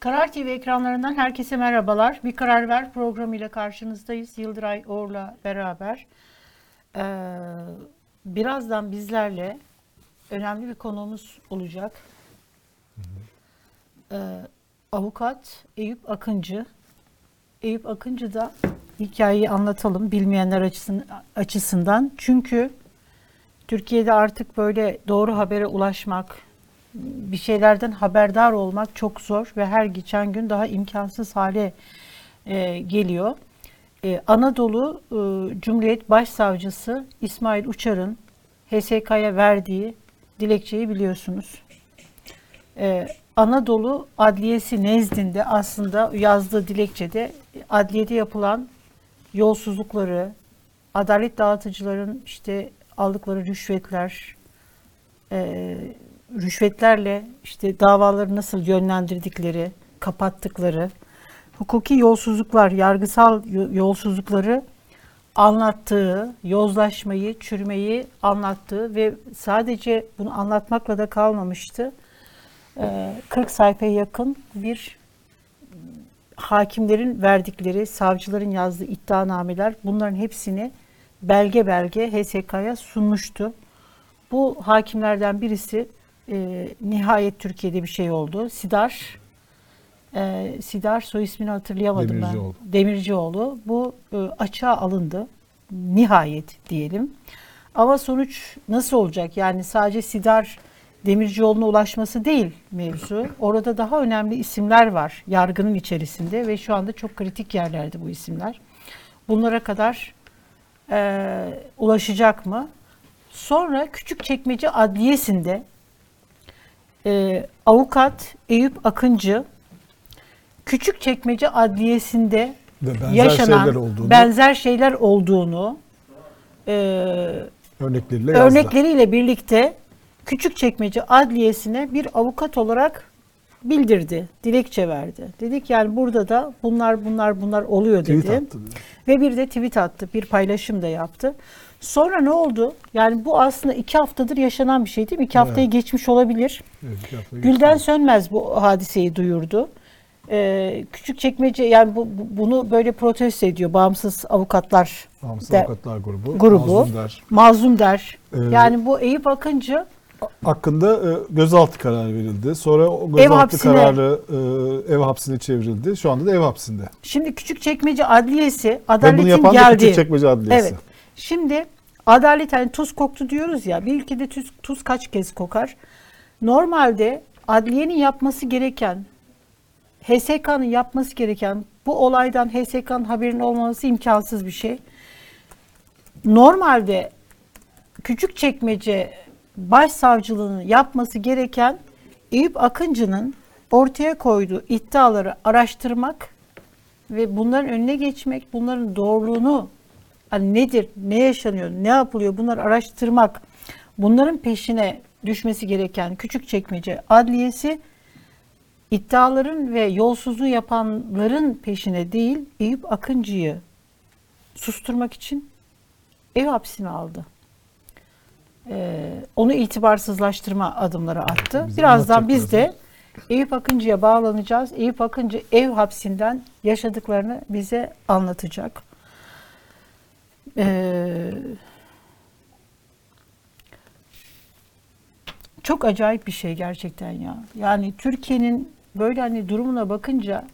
Karar TV ekranlarından herkese merhabalar. Bir Karar Ver programıyla karşınızdayız. Yıldıray Or'la beraber. Ee, birazdan bizlerle önemli bir konuğumuz olacak. Ee, avukat Eyüp Akıncı. Eyüp Akıncı da hikayeyi anlatalım bilmeyenler açısın- açısından. Çünkü Türkiye'de artık böyle doğru habere ulaşmak, bir şeylerden haberdar olmak çok zor ve her geçen gün daha imkansız hale e, geliyor. E, Anadolu e, Cumhuriyet Başsavcısı İsmail Uçar'ın HSK'ya verdiği dilekçeyi biliyorsunuz. E, Anadolu Adliyesi nezdinde aslında yazdığı dilekçede adliyede yapılan yolsuzlukları, adalet dağıtıcıların işte aldıkları rüşvetler, e, rüşvetlerle işte davaları nasıl yönlendirdikleri, kapattıkları, hukuki yolsuzluklar, yargısal yo- yolsuzlukları anlattığı, yozlaşmayı, çürümeyi anlattığı ve sadece bunu anlatmakla da kalmamıştı. Ee, 40 sayfaya yakın bir hakimlerin verdikleri, savcıların yazdığı iddianameler bunların hepsini belge belge HSK'ya sunmuştu. Bu hakimlerden birisi e, nihayet Türkiye'de bir şey oldu. Sidar, e, Sidar soy ismini hatırlayamadım Demircioğlu. ben. Demircioğlu. Bu e, açığa alındı. Nihayet diyelim. Ama sonuç nasıl olacak? Yani sadece Sidar Demircioğlu'na ulaşması değil mevzu. Orada daha önemli isimler var yargının içerisinde ve şu anda çok kritik yerlerde bu isimler. Bunlara kadar e, ulaşacak mı? Sonra Küçükçekmece Adliyesi'nde e, avukat Eyüp Akıncı Küçükçekmece Adliyesi'nde benzer yaşanan şeyler olduğunu benzer şeyler olduğunu e, örnekleriyle yazdı. örnekleriyle birlikte Küçükçekmece Adliyesi'ne bir avukat olarak bildirdi, dilekçe verdi. Dedik yani burada da bunlar bunlar bunlar oluyor dedi. Tweet attı. Ve bir de tweet attı, bir paylaşım da yaptı. Sonra ne oldu? Yani bu aslında iki haftadır yaşanan bir şey değil mi? İki haftayı Evet. geçmiş olabilir. Evet, iki hafta Gülden geçti. Sönmez bu hadiseyi duyurdu. Ee, küçük çekmece yani bu, bu- bunu böyle protesto ediyor bağımsız avukatlar Bağımsız de- Avukatlar Grubu. grubu. Mazlum Der. mazlum der. Ee, yani bu Eyüp Akıncı Hakkında e, gözaltı kararı verildi. Sonra o Ev gözaltı hapsine- kararı e, ev hapsine çevrildi. Şu anda da ev hapsinde. şimdi küçük çekmece adliyesi Ve adaletin bunu yapan da geldiği. Küçükçekmece Adliyesi. Evet. Şimdi adalet hani tuz koktu diyoruz ya. Bir ülkede tuz, tuz kaç kez kokar? Normalde adliyenin yapması gereken, HSK'nın yapması gereken bu olaydan HSK'nın haberinin olmaması imkansız bir şey. Normalde Küçükçekmece Başsavcılığının yapması gereken Eyüp Akıncı'nın ortaya koyduğu iddiaları araştırmak ve bunların önüne geçmek, bunların doğruluğunu hani nedir, ne yaşanıyor, ne yapılıyor bunları araştırmak, bunların peşine düşmesi gereken Küçükçekmece Adliyesi iddiaların ve yolsuzluğu yapanların peşine değil Eyüp Akıncı'yı susturmak için ev hapsine aldı. Ee, onu itibarsızlaştırma adımları attı. Bize Birazdan biz de Eyüp Akıncı'ya bağlanacağız. Eyüp Akıncı ev hapsinden yaşadıklarını bize anlatacak. Ee, çok acayip bir şey gerçekten ya. Yani Türkiye'nin böyle hani durumuna bakınca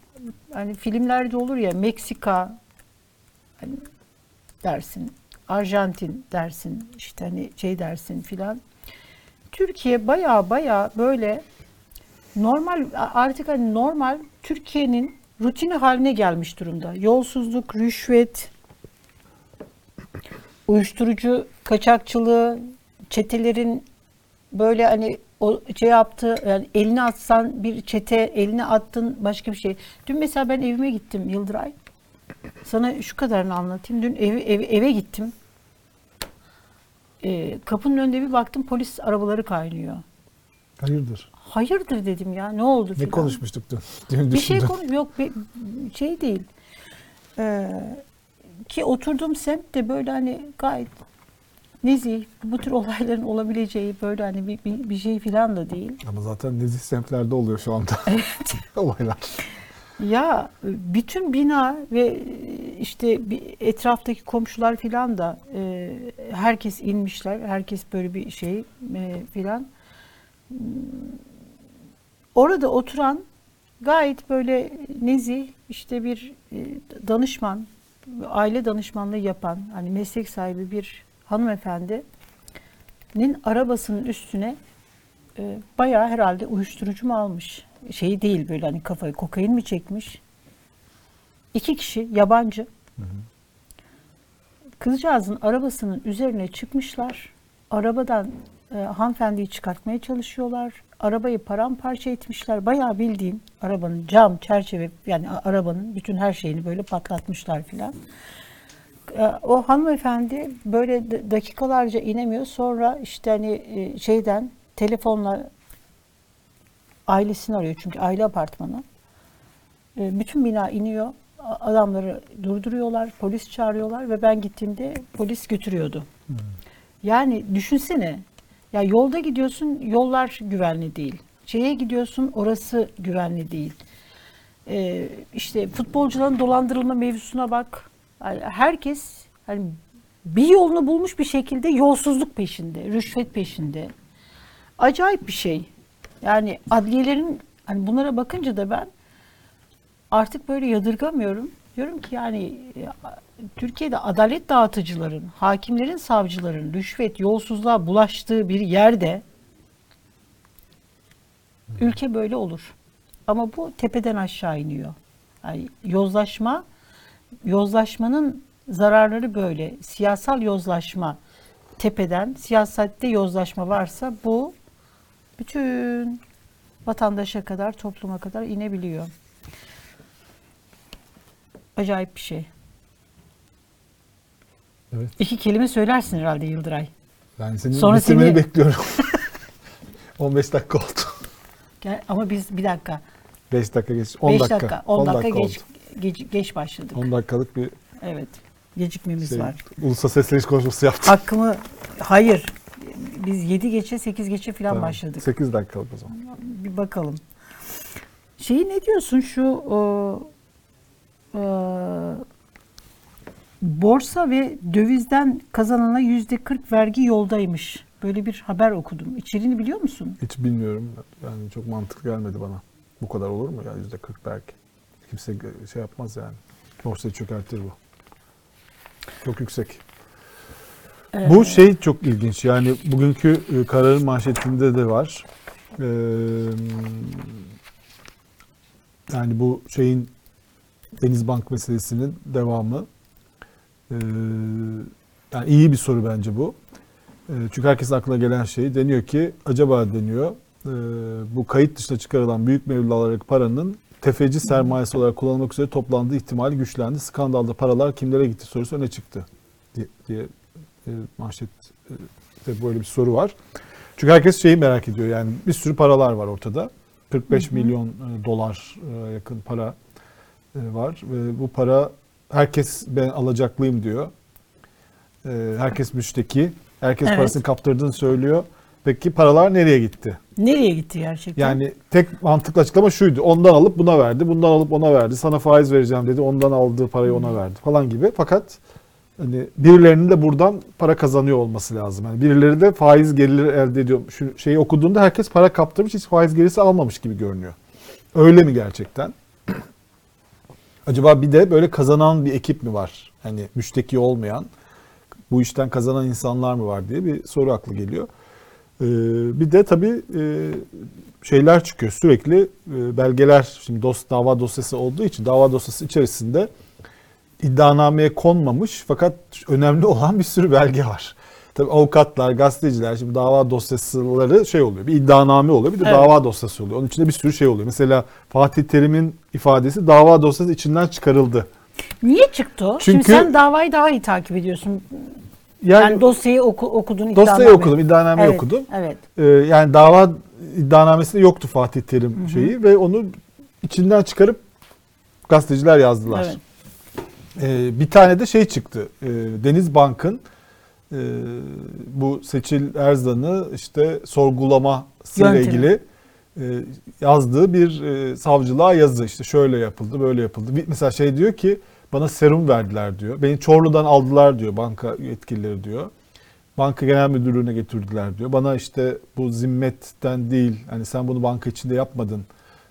hani filmlerde olur ya Meksika hani dersin, Arjantin dersin, işte hani şey dersin filan. Türkiye baya baya böyle normal artık hani normal Türkiye'nin rutini haline gelmiş durumda. Yolsuzluk, rüşvet, uyuşturucu kaçakçılığı, çetelerin böyle hani o şey yaptı yani elini atsan bir çete elini attın başka bir şey. Dün mesela ben evime gittim Yıldıray. Sana şu kadarını anlatayım. Dün evi, ev- eve gittim. Ee, kapının önünde bir baktım polis arabaları kaynıyor. Hayırdır? Hayırdır dedim ya ne oldu Ne filan. konuşmuştuk dün? Dün Bir şey düşündüm. konu yok bir şey değil. Ee, ki oturduğum semt de böyle hani gayet nezih, bu tür olayların olabileceği böyle hani bir, bir, bir şey falan da değil. Ama zaten nezih semtlerde oluyor şu anda olaylar. Ya bütün bina ve işte bir etraftaki komşular filan da e, herkes inmişler. Herkes böyle bir şey e, filan. Hmm, Orada oturan gayet böyle nezih işte bir e, danışman, aile danışmanlığı yapan hani meslek sahibi bir hanımefendinin arabasının üstüne e, bayağı herhalde uyuşturucu mu almış? Şey değil böyle hani kafayı kokain mi çekmiş? İki kişi yabancı. Kızcağızın arabasının üzerine çıkmışlar. Arabadan e, hanımefendiyi çıkartmaya çalışıyorlar. Arabayı paramparça etmişler. Bayağı bildiğin arabanın cam, çerçeve yani arabanın bütün her şeyini böyle patlatmışlar filan. E, O hanımefendi böyle dakikalarca inemiyor. Sonra işte hani e, şeyden telefonla ailesini arıyor çünkü aile apartmanı. E, Bütün bina iniyor. Adamları durduruyorlar, polis çağırıyorlar ve ben gittiğimde polis götürüyordu. Yani düşünsene. Ya yolda gidiyorsun, yollar güvenli değil. Şeye gidiyorsun, orası güvenli değil. Ee, işte futbolcuların dolandırılma mevzusuna bak. Yani herkes hani bir yolunu bulmuş bir şekilde yolsuzluk peşinde, rüşvet peşinde. Acayip bir şey. Yani adliyelerin hani bunlara bakınca da ben artık böyle yadırgamıyorum. Diyorum ki yani e, Türkiye'de adalet dağıtıcıların, hakimlerin, savcıların rüşvet, yolsuzluğa bulaştığı bir yerde ülke böyle olur. Ama bu tepeden aşağı iniyor. Yani yozlaşma, yozlaşmanın zararları böyle. Siyasal yozlaşma tepeden, siyasette yozlaşma varsa bu bütün vatandaşa kadar, topluma kadar inebiliyor. Acayip bir şey. Evet. İki kelime söylersin herhalde Yıldıray. Yani senin Sonra bitirmeni seni- bekliyorum. 15 dakika oldu. Gel, ama biz bir dakika. 5 dakika geç. 10 5 dakika. dakika. 10 dakika, geç, oldu. geç geç başladık. 10 dakikalık bir Evet. Gecikmemiz şey, var. ulusal sesleniş konuşması yaptık. Hakkımı hayır. Biz 7 geçe 8 geçe falan Tamam. başladık. 8 dakikalık o zaman. Bir bakalım. Şeyi ne diyorsun şu o, e, borsa ve dövizden kazanana yüzde 40 vergi yoldaymış. Böyle bir haber okudum. İçeriğini biliyor musun? Hiç bilmiyorum. Yani çok mantıklı gelmedi bana. Bu kadar olur mu ya yüzde 40 belki. Kimse şey yapmaz yani. Borsayı çökertir bu. Çok yüksek. Ee, Bu şey çok ilginç. Yani bugünkü e, kararın manşetinde de var. Ee, yani bu şeyin Denizbank meselesinin devamı. Ee, yani iyi bir soru bence bu. Ee, çünkü herkes aklına gelen şey deniyor ki acaba deniyor e, bu kayıt dışına çıkarılan büyük mevlalardaki paranın tefeci sermayesi olarak kullanılmak üzere toplandığı ihtimali güçlendi. Skandalda paralar kimlere gitti sorusu öne çıktı diye, diye e, manşette böyle bir soru var. Çünkü herkes şeyi merak ediyor yani bir sürü paralar var ortada. 45 milyon e, dolar e, yakın para e, var ve bu para herkes ben alacaklıyım diyor. E, herkes müşteki. Herkes Evet. parasını kaptırdığını söylüyor. Peki paralar nereye gitti? Nereye gitti gerçekten? Yani tek mantıklı açıklama şuydu. Ondan alıp buna verdi, bundan alıp ona verdi. Sana faiz vereceğim dedi. Ondan aldığı parayı ona verdi falan gibi. Fakat hani birilerinin de buradan para kazanıyor olması lazım. Yani birileri de faiz geliri elde ediyor. Şu şeyi okuduğunda herkes para kaptırmış, hiç faiz gelirisi almamış gibi görünüyor. Öyle mi gerçekten? Acaba bir de böyle kazanan bir ekip mi var? Hani müşteki olmayan, bu işten kazanan insanlar mı var diye bir soru aklı geliyor. Ee, bir de tabii e, şeyler çıkıyor sürekli e, belgeler şimdi dos, dava dosyası olduğu için dava dosyası içerisinde iddianameye konmamış fakat önemli olan bir sürü belge var. Tabii avukatlar, gazeteciler şimdi dava dosyaları şey oluyor. Bir iddianame oluyor, bir de Evet. dava dosyası oluyor. Onun içinde bir sürü şey oluyor. Mesela Fatih Terim'in ifadesi dava dosyası içinden çıkarıldı. Niye çıktı o? Şimdi Çünkü- sen davayı daha iyi takip ediyorsun. Yani, dosyayı oku, okudun. dosyayı iddianame. okudum, iddianameyi Evet, okudum. Evet. Ee, yani dava iddianamesinde yoktu Fatih Terim şeyi ve onu içinden çıkarıp gazeteciler yazdılar. Evet. Ee, bir tane de şey çıktı. Ee, Deniz Bank'ın e, e, bu Seçil Erzan'ı işte sorgulamasıyla Yöntemi. ilgili e, yazdığı bir e, savcılığa yazı işte şöyle yapıldı böyle yapıldı. Mesela şey diyor ki bana serum verdiler diyor. Beni Çorlu'dan aldılar diyor banka yetkilileri diyor. Banka genel müdürlüğüne getirdiler diyor. Bana işte bu zimmetten değil hani sen bunu banka içinde yapmadın.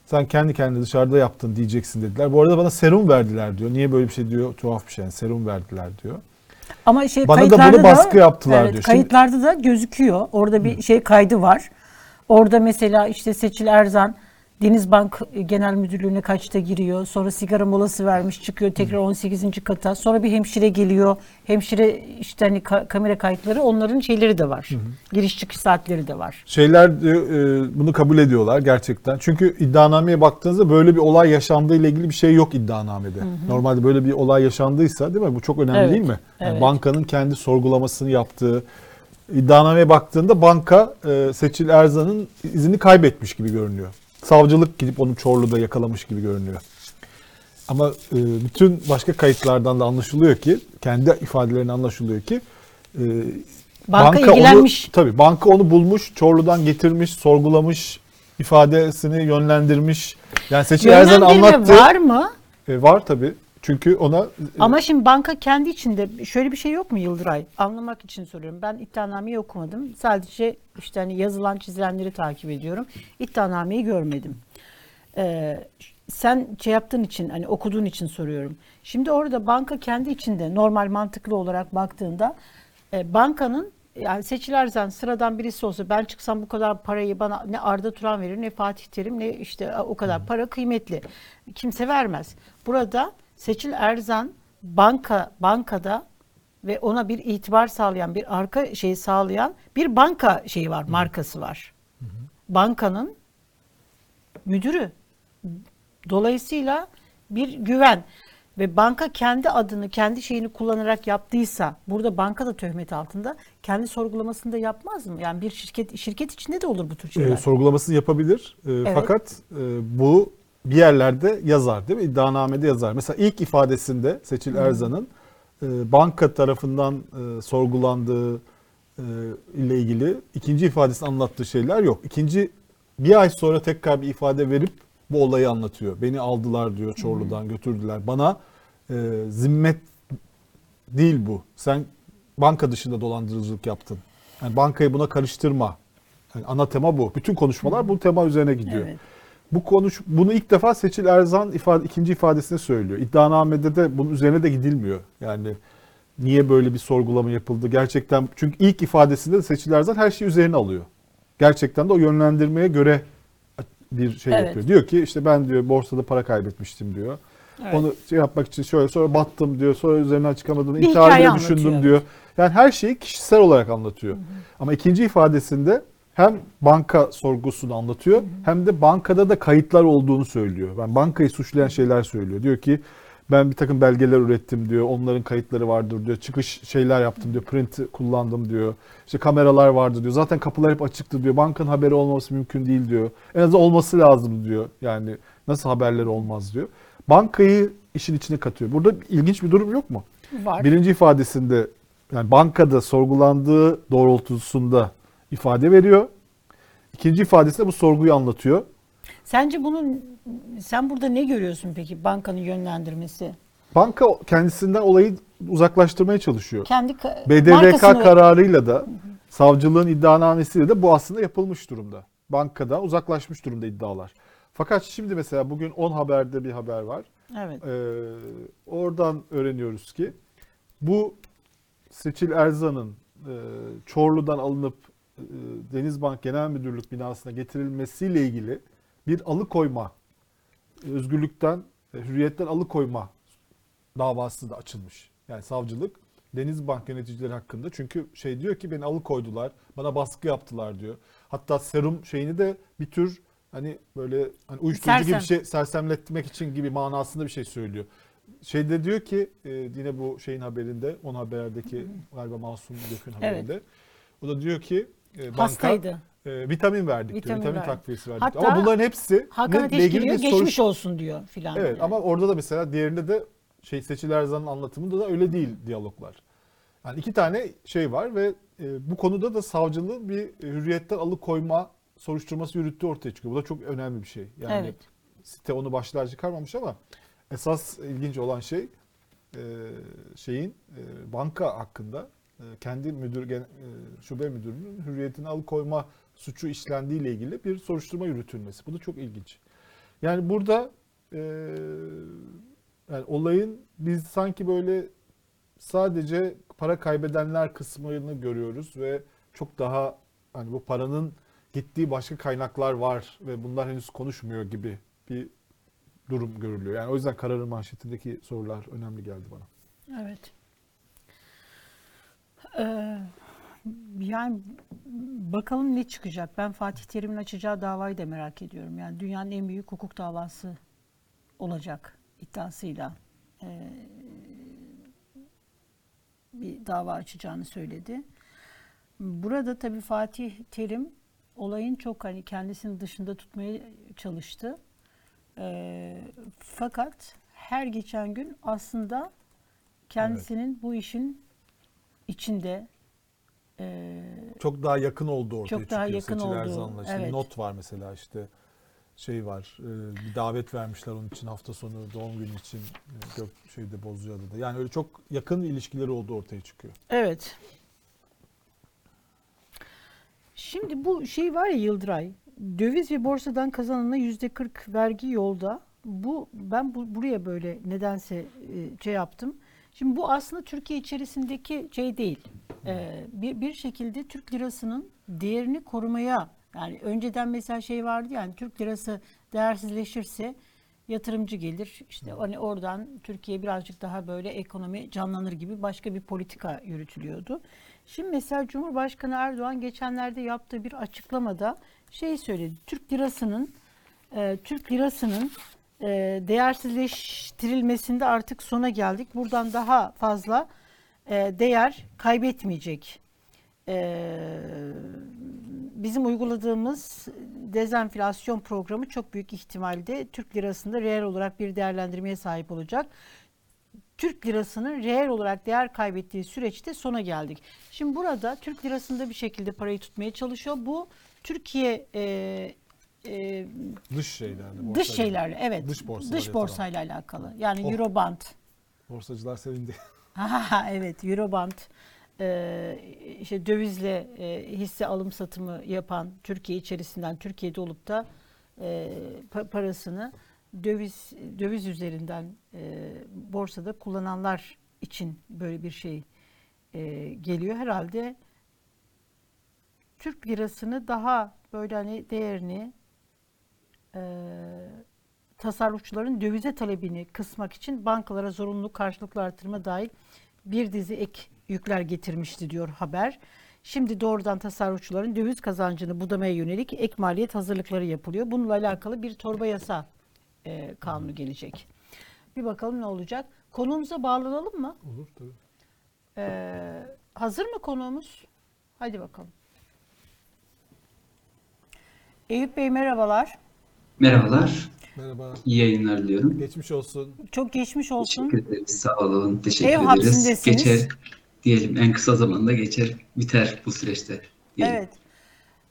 Sen kendi kendine dışarıda yaptın diyeceksin dediler. Bu arada bana serum verdiler diyor. Niye böyle bir şey diyor? Tuhaf bir şey. Yani serum verdiler diyor. Ama şey Bana da kayıtlarda bunu baskı yaptılar evet, diyor. Kayıtlarda da gözüküyor. Orada bir şey kaydı var. Orada mesela işte Seçil Erzan Denizbank Genel Müdürlüğü'ne kaçta giriyor. Sonra sigara molası vermiş çıkıyor tekrar 18. kata. Sonra bir hemşire geliyor. Hemşire işte hani ka- kamera kayıtları onların şeyleri de var. Giriş çıkış saatleri de var. Şeyler e, bunu kabul ediyorlar gerçekten. Çünkü iddianameye baktığınızda böyle bir olay yaşandığı ile ilgili bir şey yok iddianamede. Normalde böyle bir olay yaşandıysa değil mi? Bu çok önemli Evet, değil mi? Yani evet. bankanın kendi sorgulamasını yaptığı iddianameye baktığında banka e, Seçil Erzan'ın izini kaybetmiş gibi görünüyor. Savcılık gidip onu Çorlu'da yakalamış gibi görünüyor. Ama e, bütün başka kayıtlardan da anlaşılıyor ki, kendi ifadelerine anlaşılıyor ki e, Banka, onu ilgilenmiş. tabii banka onu bulmuş, Çorlu'dan getirmiş, sorgulamış, ifadesini yönlendirmiş. Yani Seçil Erzan anlattı. var mı? E, var tabii. Çünkü ona e, Ama şimdi banka kendi içinde şöyle bir şey yok mu Yıldıray? Anlamak için soruyorum. Ben iddianameyi okumadım. Sadece işte hani yazılan çizilenleri takip ediyorum. İddianameyi görmedim. Ee, sen şey yaptığın için hani okuduğun için soruyorum. Şimdi orada banka kendi içinde normal mantıklı olarak baktığında e, bankanın yani Seçil Erzan sıradan birisi olsa ben çıksam bu kadar parayı bana ne Arda Turan verir ne Fatih Terim ne işte o kadar para kıymetli. Kimse vermez. Burada Seçil Erzan banka bankada ve ona bir itibar sağlayan bir arka şeyi sağlayan bir banka şeyi var markası var. Bankanın müdürü. Dolayısıyla bir güven ve banka kendi adını, kendi şeyini kullanarak yaptıysa burada banka da töhmet altında kendi sorgulamasını da yapmaz mı? Yani bir şirket şirket içinde de olur bu tür şeyler. e, sorgulamasını yapabilir. E, Fakat e, bu bir yerlerde yazar değil mi? İddianamede yazar. Mesela ilk ifadesinde Seçil Erzan'ın e, banka tarafından e, sorgulandığı e, ile ilgili ikinci ifadesinde anlattığı şeyler yok. İkinci bir ay sonra tekrar bir ifade verip bu olayı anlatıyor. Beni aldılar diyor Çorlu'dan götürdüler. Bana e, zimmet değil bu. Sen banka dışında dolandırıcılık yaptın. Yani bankayı buna karıştırma. Yani ana tema bu. Bütün konuşmalar bu tema üzerine gidiyor. Evet. Bu konuş bunu ilk defa Seçil Erzan ifade, ikinci ifadesinde söylüyor. İddianamede de bunun üzerine de gidilmiyor. Yani niye böyle bir sorgulama yapıldı? Gerçekten çünkü ilk ifadesinde de Seçil Erzan her şeyi üzerine alıyor. Gerçekten de o yönlendirmeye göre bir şey Evet. yapıyor. Diyor ki işte ben diyor borsada para kaybetmiştim diyor. Evet. Onu şey yapmak için şöyle sonra battım diyor. Sonra üzerinden çıkamadım. Bir intihar düşündüm diyor. Yani her şeyi kişisel olarak anlatıyor. Ama ikinci ifadesinde hem banka sorgusunu anlatıyor hem de bankada da kayıtlar olduğunu söylüyor. Ben bankayı suçlayan şeyler söylüyor. Diyor ki ben bir takım belgeler ürettim diyor. Onların kayıtları vardır diyor. Çıkış şeyler yaptım diyor. Print kullandım diyor. İşte kameralar vardı diyor. Zaten kapılar hep açıktı diyor. Bankanın haberi olması mümkün değil diyor. En azından olması lazım diyor. Yani nasıl haberleri olmaz diyor. Bankayı işin içine katıyor. Burada ilginç bir durum yok mu? Var. Birinci ifadesinde yani bankada sorgulandığı doğrultusunda ifade veriyor. İkinci ifadesinde bu sorguyu anlatıyor. Sence bunun sen burada ne görüyorsun peki bankanın yönlendirmesi? Banka kendisinden olayı uzaklaştırmaya çalışıyor. Kendi ka- BDDK markasını- kararıyla da savcılığın iddianamesiyle de bu aslında yapılmış durumda. Bankada uzaklaşmış durumda iddialar. Fakat şimdi mesela bugün 10 Haber'de bir haber var. Evet. Ee, oradan öğreniyoruz ki bu Seçil Erzan'ın e, Çorlu'dan alınıp Denizbank Genel Müdürlük binasına getirilmesiyle ilgili bir alıkoyma, özgürlükten, e, hürriyetten alıkoyma davası da açılmış. Yani savcılık Denizbank yöneticileri hakkında çünkü şey diyor ki beni alıkoydular, bana baskı yaptılar diyor. Hatta serum şeyini de bir tür hani böyle hani uyuşturucu gibi Sersem. bir şey sersemletmek için gibi manasında bir şey söylüyor. Şeyde diyor ki e, yine bu şeyin haberinde, on haberdeki galiba Masum Gök'ün Evet. haberinde. O da diyor ki e, banka Hastaydı. e, vitamin verdik Vitamin diyor. Vitamin verdik. takviyesi verdik. Hatta ama bunların hepsi Hakan Ateş bir geçmiş soruş- olsun diyor filan. Evet böyle. ama orada da mesela diğerinde de şey Seçil Erzan'ın anlatımında da öyle değil diyaloglar. Yani iki tane şey var ve e, bu konuda da savcılığın bir hürriyetten alıkoyma soruşturması yürüttüğü ortaya çıkıyor. Bu da çok önemli bir şey. Yani Evet. site onu başlığa çıkarmamış ama esas ilginç olan şey e, şeyin e, banka hakkında e, kendi müdür e, şube müdürünün hürriyetini alıkoyma suçu işlendiği ile ilgili bir soruşturma yürütülmesi. Bu da çok ilginç. Yani burada e, yani olayın biz sanki böyle sadece para kaybedenler kısmını görüyoruz ve çok daha hani bu paranın gittiği başka kaynaklar var ve bunlar henüz konuşmuyor gibi bir durum görülüyor. Yani o yüzden kararın manşetindeki sorular önemli geldi bana. Evet. Ee, yani bakalım ne çıkacak. Ben Fatih Terim'in açacağı davayı da merak ediyorum. Yani dünyanın en büyük hukuk davası olacak iddiasıyla ee, bir dava açacağını söyledi. Burada tabii Fatih Terim olayın çok hani kendisini dışında tutmaya çalıştı. Ee, fakat her geçen gün aslında kendisinin bu işin içinde e, Çok daha yakın olduğu ortaya Çok daha çıkıyor yakın Seçil olduğu, Erzan'la. Evet. Not var mesela işte şey var e, bir davet vermişler onun için hafta sonu doğum günü için e, Gök şeyde Bozcaada'da. Yani öyle çok yakın ilişkileri olduğu ortaya çıkıyor. Evet. Şimdi bu şey var ya Yıldıray, döviz ve borsadan kazanana yüzde 40 vergi yolda. Bu ben bu, buraya böyle nedense e, şey yaptım. Şimdi bu aslında Türkiye içerisindeki şey değil. Ee, bir, bir şekilde Türk lirasının değerini korumaya yani önceden mesela şey vardı yani Türk lirası değersizleşirse yatırımcı gelir. İşte hani oradan Türkiye birazcık daha böyle ekonomi canlanır gibi başka bir politika yürütülüyordu. Şimdi mesela Cumhurbaşkanı Erdoğan geçenlerde yaptığı bir açıklamada şey söyledi. Türk lirasının e, Türk lirasının e, değersizleştirilmesinde artık sona geldik. Buradan daha fazla e, değer kaybetmeyecek. E, bizim uyguladığımız dezenflasyon programı çok büyük ihtimalle Türk lirasında reel olarak bir değerlendirmeye sahip olacak. Türk lirasının reel olarak değer kaybettiği süreçte sona geldik. Şimdi burada Türk lirasında bir şekilde parayı tutmaya çalışıyor. Bu Türkiye e, e, Dış şeylerle. dış borsayla. şeylerle evet Dış borsalarla dış borsayla alakalı. Yani Oh. Eurobond. Borsacılar sevindi. Ha, evet Eurobond e, işte dövizle e, hisse alım satımı yapan Türkiye içerisinden Türkiye'de olup da e, pa- parasını döviz döviz üzerinden e, borsada kullananlar için böyle bir şey e, geliyor herhalde. Türk lirasını daha böyle hani değerini e, tasarrufçuların dövize talebini kısmak için bankalara zorunlu karşılıklı artırma dahil bir dizi ek yükler getirmişti diyor haber. Şimdi doğrudan tasarrufçuların döviz kazancını budamaya yönelik ek maliyet hazırlıkları yapılıyor. Bununla alakalı bir torba yasa e, kanunu gelecek. Bir bakalım ne olacak. Konumuza bağlanalım mı? Olur tabii. Ee, hazır mı konuğumuz? Hadi bakalım. Eyüp Bey merhabalar. Merhabalar, Merhaba. iyi yayınlar diliyorum. Geçmiş olsun. Çok geçmiş olsun. Teşekkür ederiz, sağ olun, teşekkür Ev ederiz. hapsindesiniz. Geçer, diyelim en kısa zamanda geçer, biter bu süreçte. diyelim. Evet.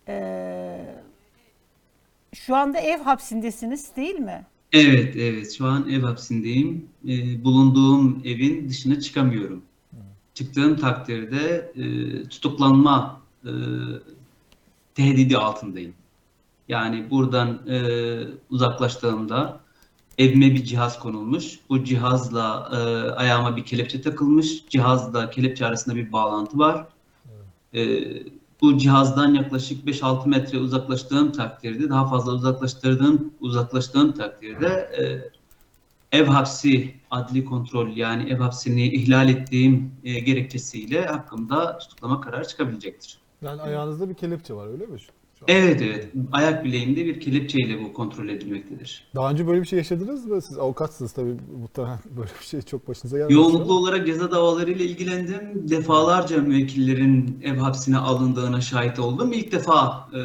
Ee, şu anda ev hapsindesiniz değil mi? Evet, evet, şu an ev hapsindeyim. Ee, bulunduğum evin dışına çıkamıyorum. Çıktığım takdirde e, tutuklanma e, tehdidi altındayım. Yani buradan e, uzaklaştığımda evime bir cihaz konulmuş. Bu cihazla e, ayağıma bir kelepçe takılmış. Cihazla kelepçe arasında bir bağlantı var. E, bu cihazdan yaklaşık 5-6 metre uzaklaştığım takdirde, daha fazla uzaklaştırdığım uzaklaştığım takdirde e, ev hapsi adli kontrol yani ev hapsini ihlal ettiğim e, gerekçesiyle hakkımda tutuklama kararı çıkabilecektir. Yani ayağınızda bir kelepçe var öyle mi? Evet evet. Ayak bileğimde bir kelepçeyle bu kontrol edilmektedir. Daha önce böyle bir şey yaşadınız mı? Siz avukatsınız tabii muhtemelen böyle bir şey çok başınıza gelmemiş. Yoğunluklu olarak ceza davalarıyla ilgilendim. Defalarca müvekkillerin ev hapsine alındığına şahit oldum. İlk defa e,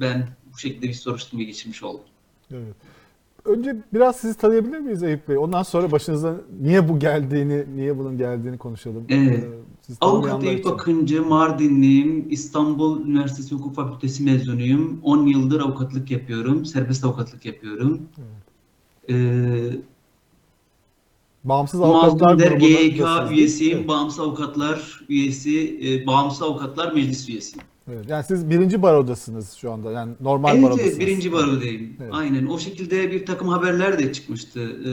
ben bu şekilde bir soruşturma geçirmiş oldum. Evet. Önce biraz sizi tanıyabilir miyiz Eyüp Bey? Ondan sonra başınıza niye bu geldiğini, niye bunun geldiğini konuşalım. Evet. Ee, Siz Avukat Eyüp. Akıncı, Mardinliyim. İstanbul Üniversitesi Hukuk Fakültesi mezunuyum. 10 yıldır avukatlık yapıyorum. Serbest avukatlık yapıyorum. Ee, Bağımsız Avukatlar Mazlum Der GYK üyesiyim. Evet. Bağımsız Avukatlar üyesi, e, Bağımsız Avukatlar Meclis üyesiyim. Evet. Yani siz birinci barodasınız şu anda. Yani normal Evet, barodasınız. evet birinci barodayım. Evet. Aynen. O şekilde bir takım haberler de çıkmıştı. Ee,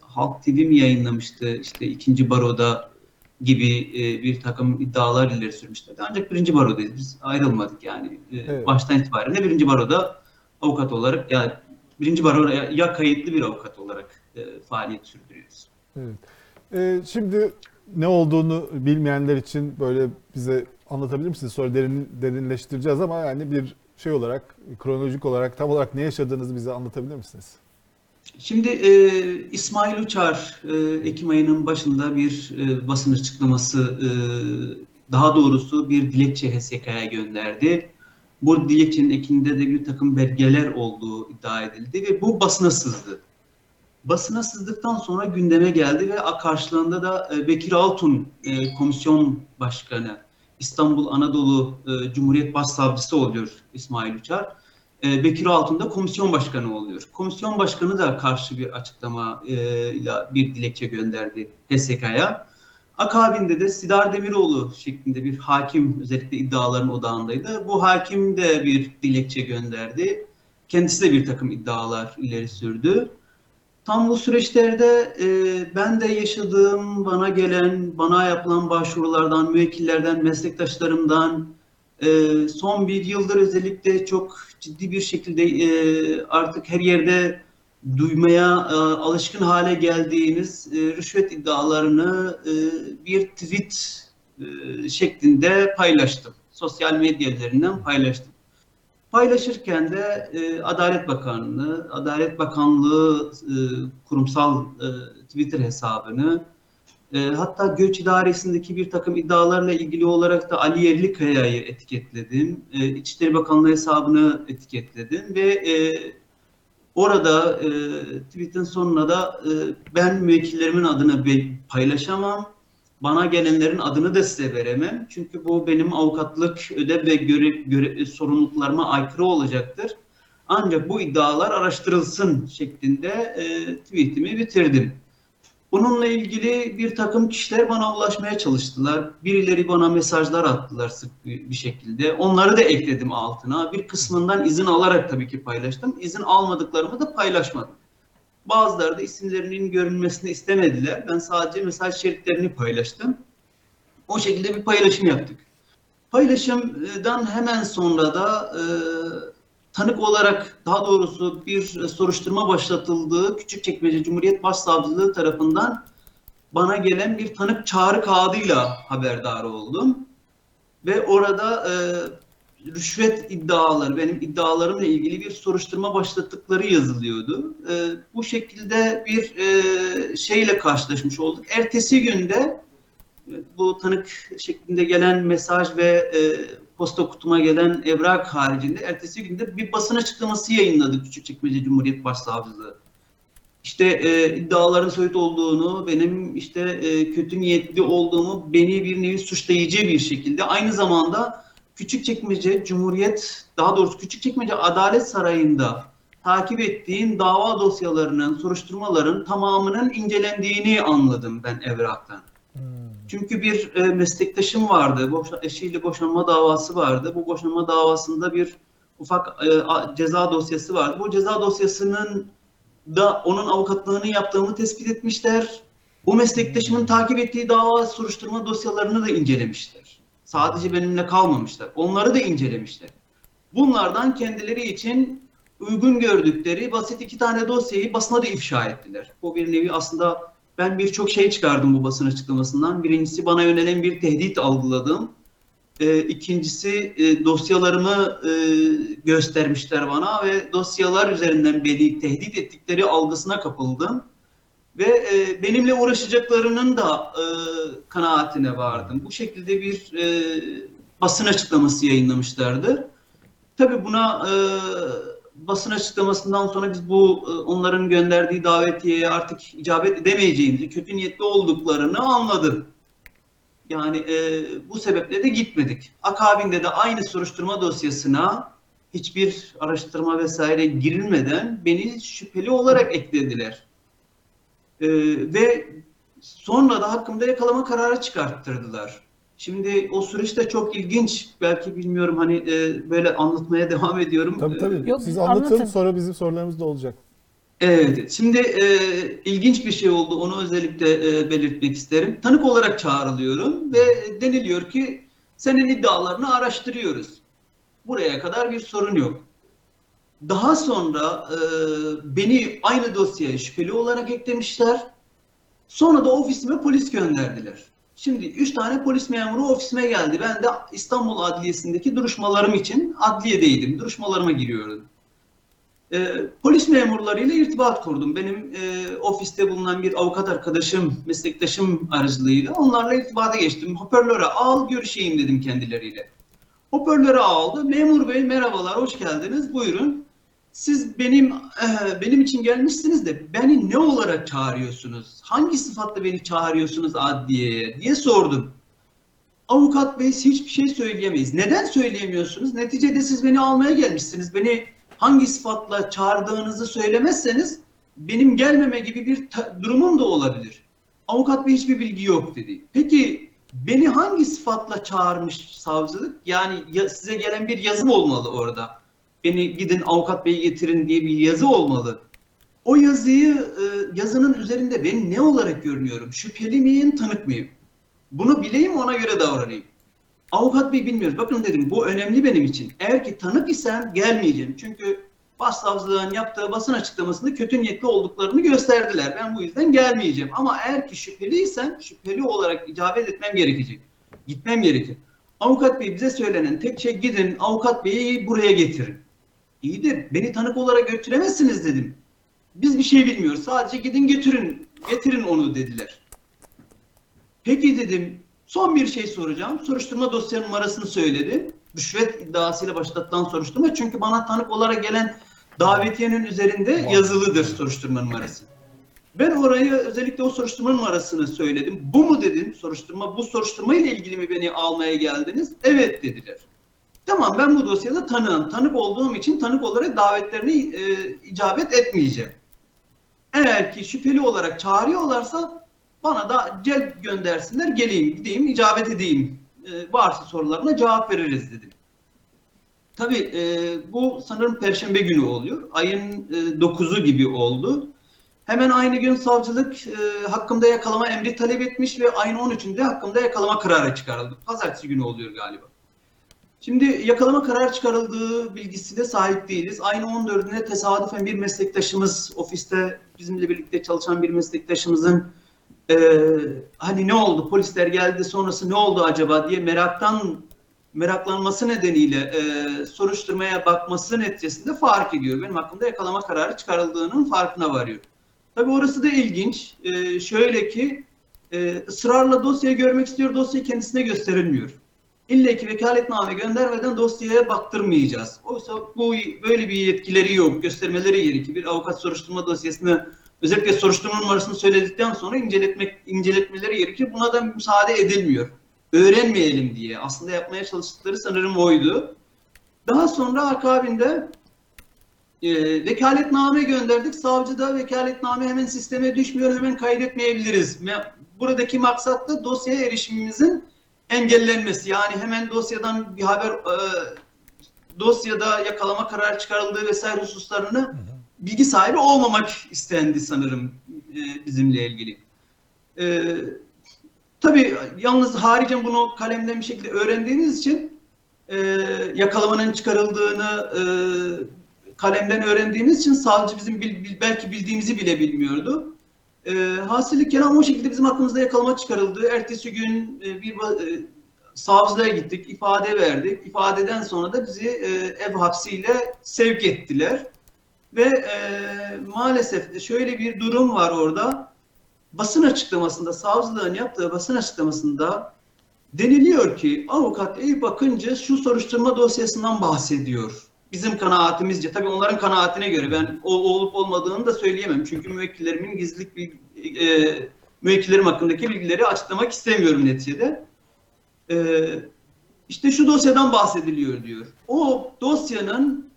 Halk TV mi yayınlamıştı işte ikinci baroda gibi e, bir takım iddialar ileri sürmüşlerdi. Ancak birinci barodayız. Biz ayrılmadık yani. Ee, Evet. Baştan itibaren de birinci baroda avukat olarak yani birinci baroda ya, kayıtlı bir avukat olarak e, faaliyet sürdürüyoruz. Evet. Ee, şimdi ne olduğunu bilmeyenler için böyle bize anlatabilir misiniz? Sonra derin, derinleştireceğiz ama yani bir şey olarak, kronolojik olarak tam olarak ne yaşadığınızı bize anlatabilir misiniz? Şimdi e, İsmail Uçar e, Ekim ayının başında bir e, basın açıklaması, e, daha doğrusu bir dilekçe HSK'ya gönderdi. Bu dilekçenin ekinde de bir takım belgeler olduğu iddia edildi ve bu basına sızdı. Basına sızdıktan sonra gündeme geldi ve karşılığında da e, Bekir Altun e, komisyon başkanı, İstanbul Anadolu e, Cumhuriyet Başsavcısı oluyor İsmail Uçar. E, Bekir Altun da komisyon başkanı oluyor. Komisyon başkanı da karşı bir açıklama e, ile bir dilekçe gönderdi HSK'ya. Akabinde de Sidar Demiroğlu şeklinde bir hakim özellikle iddiaların odağındaydı. Bu hakim de bir dilekçe gönderdi. Kendisi de bir takım iddialar ileri sürdü. Tam bu süreçlerde e, ben de yaşadığım, bana gelen, bana yapılan başvurulardan, müvekkillerden, meslektaşlarımdan, e, son bir yıldır özellikle çok ciddi bir şekilde e, artık her yerde duymaya e, alışkın hale geldiğimiz e, rüşvet iddialarını e, bir tweet e, şeklinde paylaştım. Sosyal medya üzerinden paylaştım. Paylaşırken de Adalet Bakanlığı, Adalet Bakanlığı kurumsal Twitter hesabını, e, hatta göç idaresindeki bir takım iddialarla ilgili olarak da Ali Yerlikaya'yı etiketledim. E, İçişleri Bakanlığı hesabını etiketledim ve e, orada e, tweetin sonuna da e, ben müvekkillerimin adını paylaşamam. Bana gelenlerin adını da size veremem. Çünkü bu benim avukatlık ödev ve görev, görev sorumluluklarıma aykırı olacaktır. Ancak bu iddialar araştırılsın şeklinde e, tweetimi bitirdim. Bununla ilgili bir takım kişiler bana ulaşmaya çalıştılar. Birileri bana mesajlar attılar sık bir şekilde. Onları da ekledim altına. Bir kısmından izin alarak tabii ki paylaştım. İzin almadıklarımı da paylaşmadım. Bazıları da isimlerinin görünmesini istemediler. Ben sadece mesaj şeritlerini paylaştım. O şekilde bir paylaşım yaptık. Paylaşımdan hemen sonra da e, tanık olarak daha doğrusu bir soruşturma başlatıldığı Küçükçekmece Cumhuriyet Başsavcılığı tarafından bana gelen bir tanık çağrı kağıdıyla haberdar oldum. Ve orada e, rüşvet iddiaları, benim iddialarımla ilgili bir soruşturma başlattıkları yazılıyordu. E, bu şekilde bir e, şeyle karşılaşmış olduk. Ertesi günde e, bu tanık şeklinde gelen mesaj ve e, posta kutuma gelen evrak haricinde ertesi günde bir basın açıklaması yayınladı Küçükçekmece Cumhuriyet Başsavcılığı. İşte e, iddiaların soyut olduğunu, benim işte e, kötü niyetli olduğumu, beni bir nevi suçlayıcı bir şekilde aynı zamanda Küçükçekmece Cumhuriyet, daha doğrusu Küçükçekmece Adalet Sarayı'nda takip ettiğim dava dosyalarının, soruşturmaların tamamının incelendiğini anladım ben evraktan. Çünkü bir e, meslektaşım vardı. Boşa, eşiyle boşanma davası vardı. Bu boşanma davasında bir ufak e, a- ceza dosyası vardı. Bu ceza dosyasının da onun avukatlığını yaptığımı tespit etmişler. Bu meslektaşımın takip ettiği dava soruşturma dosyalarını da incelemişler. Sadece benimle kalmamışlar. Onları da incelemişler. Bunlardan kendileri için uygun gördükleri basit iki tane dosyayı basına da ifşa ettiler. Bu bir nevi aslında ben birçok şey çıkardım bu basın açıklamasından. Birincisi bana yönelen bir tehdit algıladım. Ee, ikincisi e, dosyalarımı e, göstermişler bana ve dosyalar üzerinden beni tehdit ettikleri algısına kapıldım. Ve e, benimle uğraşacaklarının da e, kanaatine vardım. Bu şekilde bir e, basın açıklaması yayınlamışlardı. Tabii buna e, basın açıklamasından sonra biz bu e, onların gönderdiği davetiyeye artık icabet edemeyeceğimizi, kötü niyetli olduklarını anladım. Yani e, bu sebeple de gitmedik. Akabinde de aynı soruşturma dosyasına hiçbir araştırma vesaire girilmeden beni şüpheli olarak eklediler. E, ve sonra da hakkımda yakalama kararı çıkarttırdılar. Şimdi o süreç de çok ilginç. Belki bilmiyorum hani e, böyle anlatmaya devam ediyorum. Tabii tabii. Yok, Siz anlatın anlatın. sonra bizim sorularımız da olacak. Evet, şimdi e, ilginç bir şey oldu. Onu özellikle e, belirtmek isterim. Tanık olarak çağrılıyorum ve deniliyor ki senin iddialarını araştırıyoruz. Buraya kadar bir sorun yok. Daha sonra e, beni aynı dosyaya şüpheli olarak eklemişler. Sonra da ofisime polis gönderdiler. Şimdi üç tane polis memuru ofisime geldi. Ben de İstanbul Adliyesi'ndeki duruşmalarım için adliyedeydim. Duruşmalarıma giriyordum. E, polis memurlarıyla irtibat kurdum. Benim e, ofiste bulunan bir avukat arkadaşım, meslektaşım aracılığıyla onlarla irtibata geçtim. Hoparlöre al görüşeyim dedim kendileriyle. Hoparlöre aldı. Memur bey merhabalar, hoş geldiniz. Buyurun. Siz benim e, benim için gelmişsiniz de beni ne olarak çağırıyorsunuz? Hangi sıfatla beni çağırıyorsunuz adliyeye diye sordum. Avukat bey hiçbir şey söyleyemeyiz. Neden söyleyemiyorsunuz? Neticede siz beni almaya gelmişsiniz. Beni hangi sıfatla çağırdığınızı söylemezseniz benim gelmeme gibi bir durumum da olabilir. Avukat bey hiçbir bilgi yok dedi. Peki beni hangi sıfatla çağırmış savcılık? Yani ya, size gelen bir yazı olmalı orada. Beni gidin avukat beyi getirin diye bir yazı olmalı. O yazıyı e, yazının üzerinde ben ne olarak görünüyorum? Şüpheli miyim, tanık mıyım? Bunu bileyim ona göre davranayım. Avukat bey bilmiyoruz. Bakın dedim bu önemli benim için. Eğer ki tanık isem gelmeyeceğim. Çünkü başsavcılığın yaptığı basın açıklamasında kötü niyetli olduklarını gösterdiler. Ben bu yüzden gelmeyeceğim. Ama eğer ki şüpheliysem şüpheli olarak icabet etmem gerekecek. Gitmem gerekir. Avukat bey bize söylenen tek şey gidin avukat beyi buraya getirin. İyi de beni tanık olarak götüremezsiniz dedim. Biz bir şey bilmiyoruz. Sadece gidin getirin, getirin onu dediler. Peki dedim. Son bir şey soracağım. Soruşturma dosya numarasını söyledi. Rüşvet iddiasıyla başlatılan soruşturma. Çünkü bana tanık olarak gelen davetiyenin üzerinde yazılıdır soruşturma numarası. Ben orayı özellikle o soruşturma numarasını söyledim. Bu mu dedim soruşturma? Bu soruşturma ile ilgili mi beni almaya geldiniz? Evet dediler. Tamam ben bu dosyada tanığım. Tanık olduğum için tanık olarak davetlerine e, icabet etmeyeceğim. Eğer ki şüpheli olarak çağırıyorlarsa bana da celp göndersinler, geleyim, gideyim, icabet edeyim. E, varsa sorularına cevap veririz dedim. Tabii e, bu sanırım Perşembe günü oluyor. Ayın e, 9'u gibi oldu. Hemen aynı gün savcılık e, hakkımda yakalama emri talep etmiş ve ayın 13'ünde hakkımda yakalama kararı çıkarıldı. Pazartesi günü oluyor galiba. Şimdi yakalama kararı çıkarıldığı bilgisine sahip değiliz. Aynı 14'üne tesadüfen bir meslektaşımız, ofiste bizimle birlikte çalışan bir meslektaşımızın e, hani ne oldu, polisler geldi sonrası ne oldu acaba diye meraktan meraklanması nedeniyle e, soruşturmaya bakması neticesinde fark ediyor. Benim hakkımda yakalama kararı çıkarıldığının farkına varıyor. Tabii orası da ilginç. E, şöyle ki e, ısrarla dosyayı görmek istiyor, dosya kendisine gösterilmiyor. İlle ki vekaletname göndermeden dosyaya baktırmayacağız. Oysa bu böyle bir yetkileri yok, göstermeleri gerekir. Bir avukat soruşturma dosyasını özellikle soruşturma numarasını söyledikten sonra inceletmek inceletmeleri gerekir. Buna da müsaade edilmiyor. Öğrenmeyelim diye. Aslında yapmaya çalıştıkları sanırım oydu. Daha sonra akabinde e, vekaletname gönderdik. Savcı da vekaletname hemen sisteme düşmüyor, hemen kaydetmeyebiliriz. Buradaki maksat da dosyaya erişimimizin engellenmesi. Yani hemen dosyadan bir haber e, dosyada yakalama kararı çıkarıldığı vesaire hususlarını bilgi sahibi olmamak istendi sanırım e, bizimle ilgili. E, tabii yalnız haricen bunu kalemden bir şekilde öğrendiğiniz için e, yakalamanın çıkarıldığını e, kalemden öğrendiğimiz için savcı bizim bil, bil, belki bildiğimizi bile bilmiyordu. E, hasili kelam o şekilde bizim hakkımızda yakalama çıkarıldı. Ertesi gün e, bir e, savcılığa gittik, ifade verdik. İfadeden sonra da bizi e, ev hapsiyle sevk ettiler. Ve e, maalesef şöyle bir durum var orada. Basın açıklamasında, savcılığın yaptığı basın açıklamasında deniliyor ki avukat iyi bakınca şu soruşturma dosyasından bahsediyor. Bizim kanaatimizce, tabii onların kanaatine göre ben o olup olmadığını da söyleyemem. Çünkü müvekkillerimin gizlilik bir e, müvekkillerim hakkındaki bilgileri açıklamak istemiyorum neticede. Ee, işte şu dosyadan bahsediliyor diyor. O dosyanın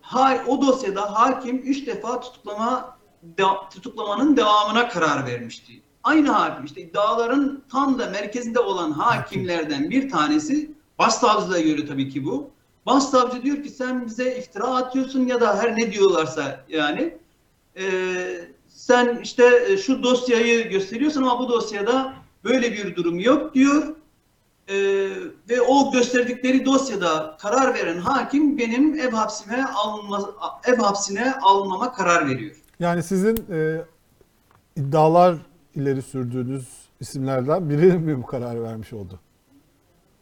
ha- o dosyada hakim 3 defa tutuklama de- tutuklamanın devamına karar vermişti. Aynı hakim işte iddiaların tam da merkezinde olan hakimlerden bir tanesi başsavcılığa göre tabii ki bu. Başsavcı diyor ki sen bize iftira atıyorsun ya da her ne diyorlarsa yani Ee, sen işte e, şu dosyayı gösteriyorsun ama bu dosyada böyle bir durum yok diyor. Ee, ve o gösterdikleri dosyada karar veren hakim benim ev hapsime alınma, ev hapsine alınmama karar veriyor. Yani sizin e, iddialar ileri sürdüğünüz isimlerden biri mi bu kararı vermiş oldu?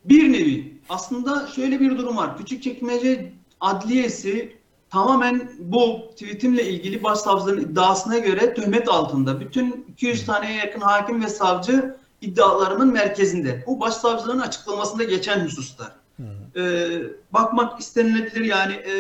Bir nevi aslında şöyle bir durum var. Küçükçekmece Adliyesi tamamen bu tweetimle ilgili başsavcıların iddiasına göre töhmet altında. Bütün 200 taneye yakın hakim ve savcı iddialarının merkezinde. Bu başsavcıların açıklamasında geçen hususlar. Ee, bakmak istenilebilir yani e,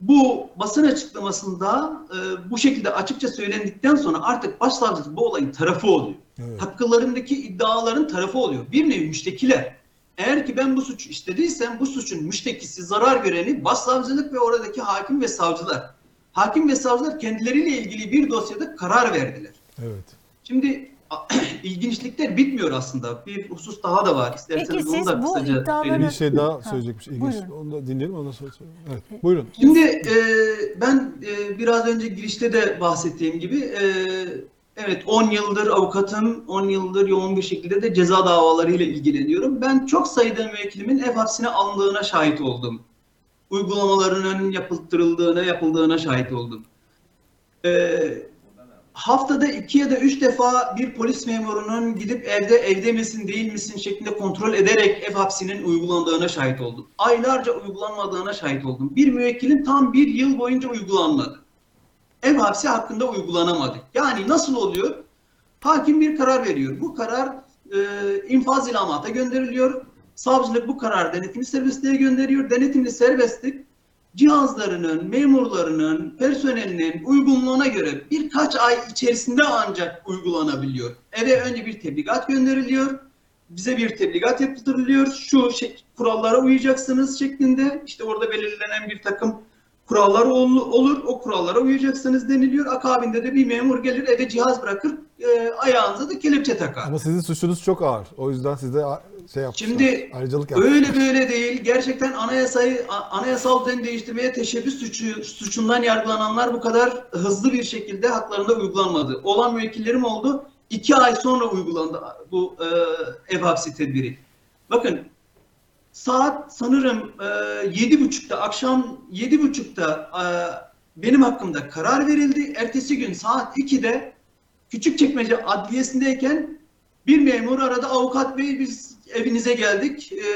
bu basın açıklamasında e, bu şekilde açıkça söylendikten sonra artık başsavcılık bu olayın tarafı oluyor. Evet. Hakkılarındaki iddiaların tarafı oluyor. Bir nevi müştekiler. Eğer ki ben bu suçu işlediysem bu suçun müştekisi, zarar göreni başsavcılık ve oradaki hakim ve savcılar. Hakim ve savcılar kendileriyle ilgili bir dosyada karar verdiler. Evet. Şimdi ilginçlikler bitmiyor aslında. Bir husus daha da var. İsterseniz Peki onu siz da bu kısaca iddiaları-. Bir şey daha Ha, söyleyecekmiş. İlginç. buyurun. Onu da dinleyelim ondan sonra söyleyeyim. Evet. Buyurun. Şimdi e, ben e, biraz önce girişte de bahsettiğim gibi e, evet 10 yıldır avukatım, 10 yıldır yoğun bir şekilde de ceza davalarıyla ilgileniyorum. Ben çok sayıda müvekkilimin ev hapsine alındığına şahit oldum. Uygulamalarının yapıldırıldığına, yapıldığına şahit oldum. E, haftada iki ya da üç defa bir polis memurunun gidip evde evde misin değil misin şeklinde kontrol ederek ev hapsinin uygulandığına şahit oldum. Aylarca uygulanmadığına şahit oldum. Bir müvekkilin tam bir yıl boyunca uygulanmadı. Ev hapsi hakkında uygulanamadı. Yani nasıl oluyor? Hakim bir karar veriyor. Bu karar e, infaz ilamata gönderiliyor. Savcılık bu karar denetimli serbestliğe gönderiyor. Denetimli serbestlik cihazlarının, memurlarının, personelinin uygunluğuna göre birkaç ay içerisinde ancak uygulanabiliyor. Eve önce bir tebligat gönderiliyor. Bize bir tebligat yaptırılıyor. Şu şey, kurallara uyacaksınız şeklinde. İşte orada belirlenen bir takım kurallar ol- olur. O kurallara uyacaksınız deniliyor. Akabinde de bir memur gelir eve cihaz bırakır. e, ayağınıza da kelepçe takar. Ama sizin suçunuz çok ağır. O yüzden size şey yapmışlar. Şimdi ayrıcalık yapmışlar. Öyle böyle değil. Gerçekten anayasayı anayasal düzeni değiştirmeye teşebbüs suçu, suçundan yargılananlar bu kadar hızlı bir şekilde haklarında uygulanmadı. Olan müvekkillerim oldu. İki ay sonra uygulandı bu e, ev hapsi tedbiri. Bakın saat sanırım e, yedi buçukta akşam yedi buçukta e, benim hakkımda karar verildi. Ertesi gün saat 2'de Küçükçekmece Adliyesi'ndeyken bir memur aradı avukat bey biz evinize geldik e,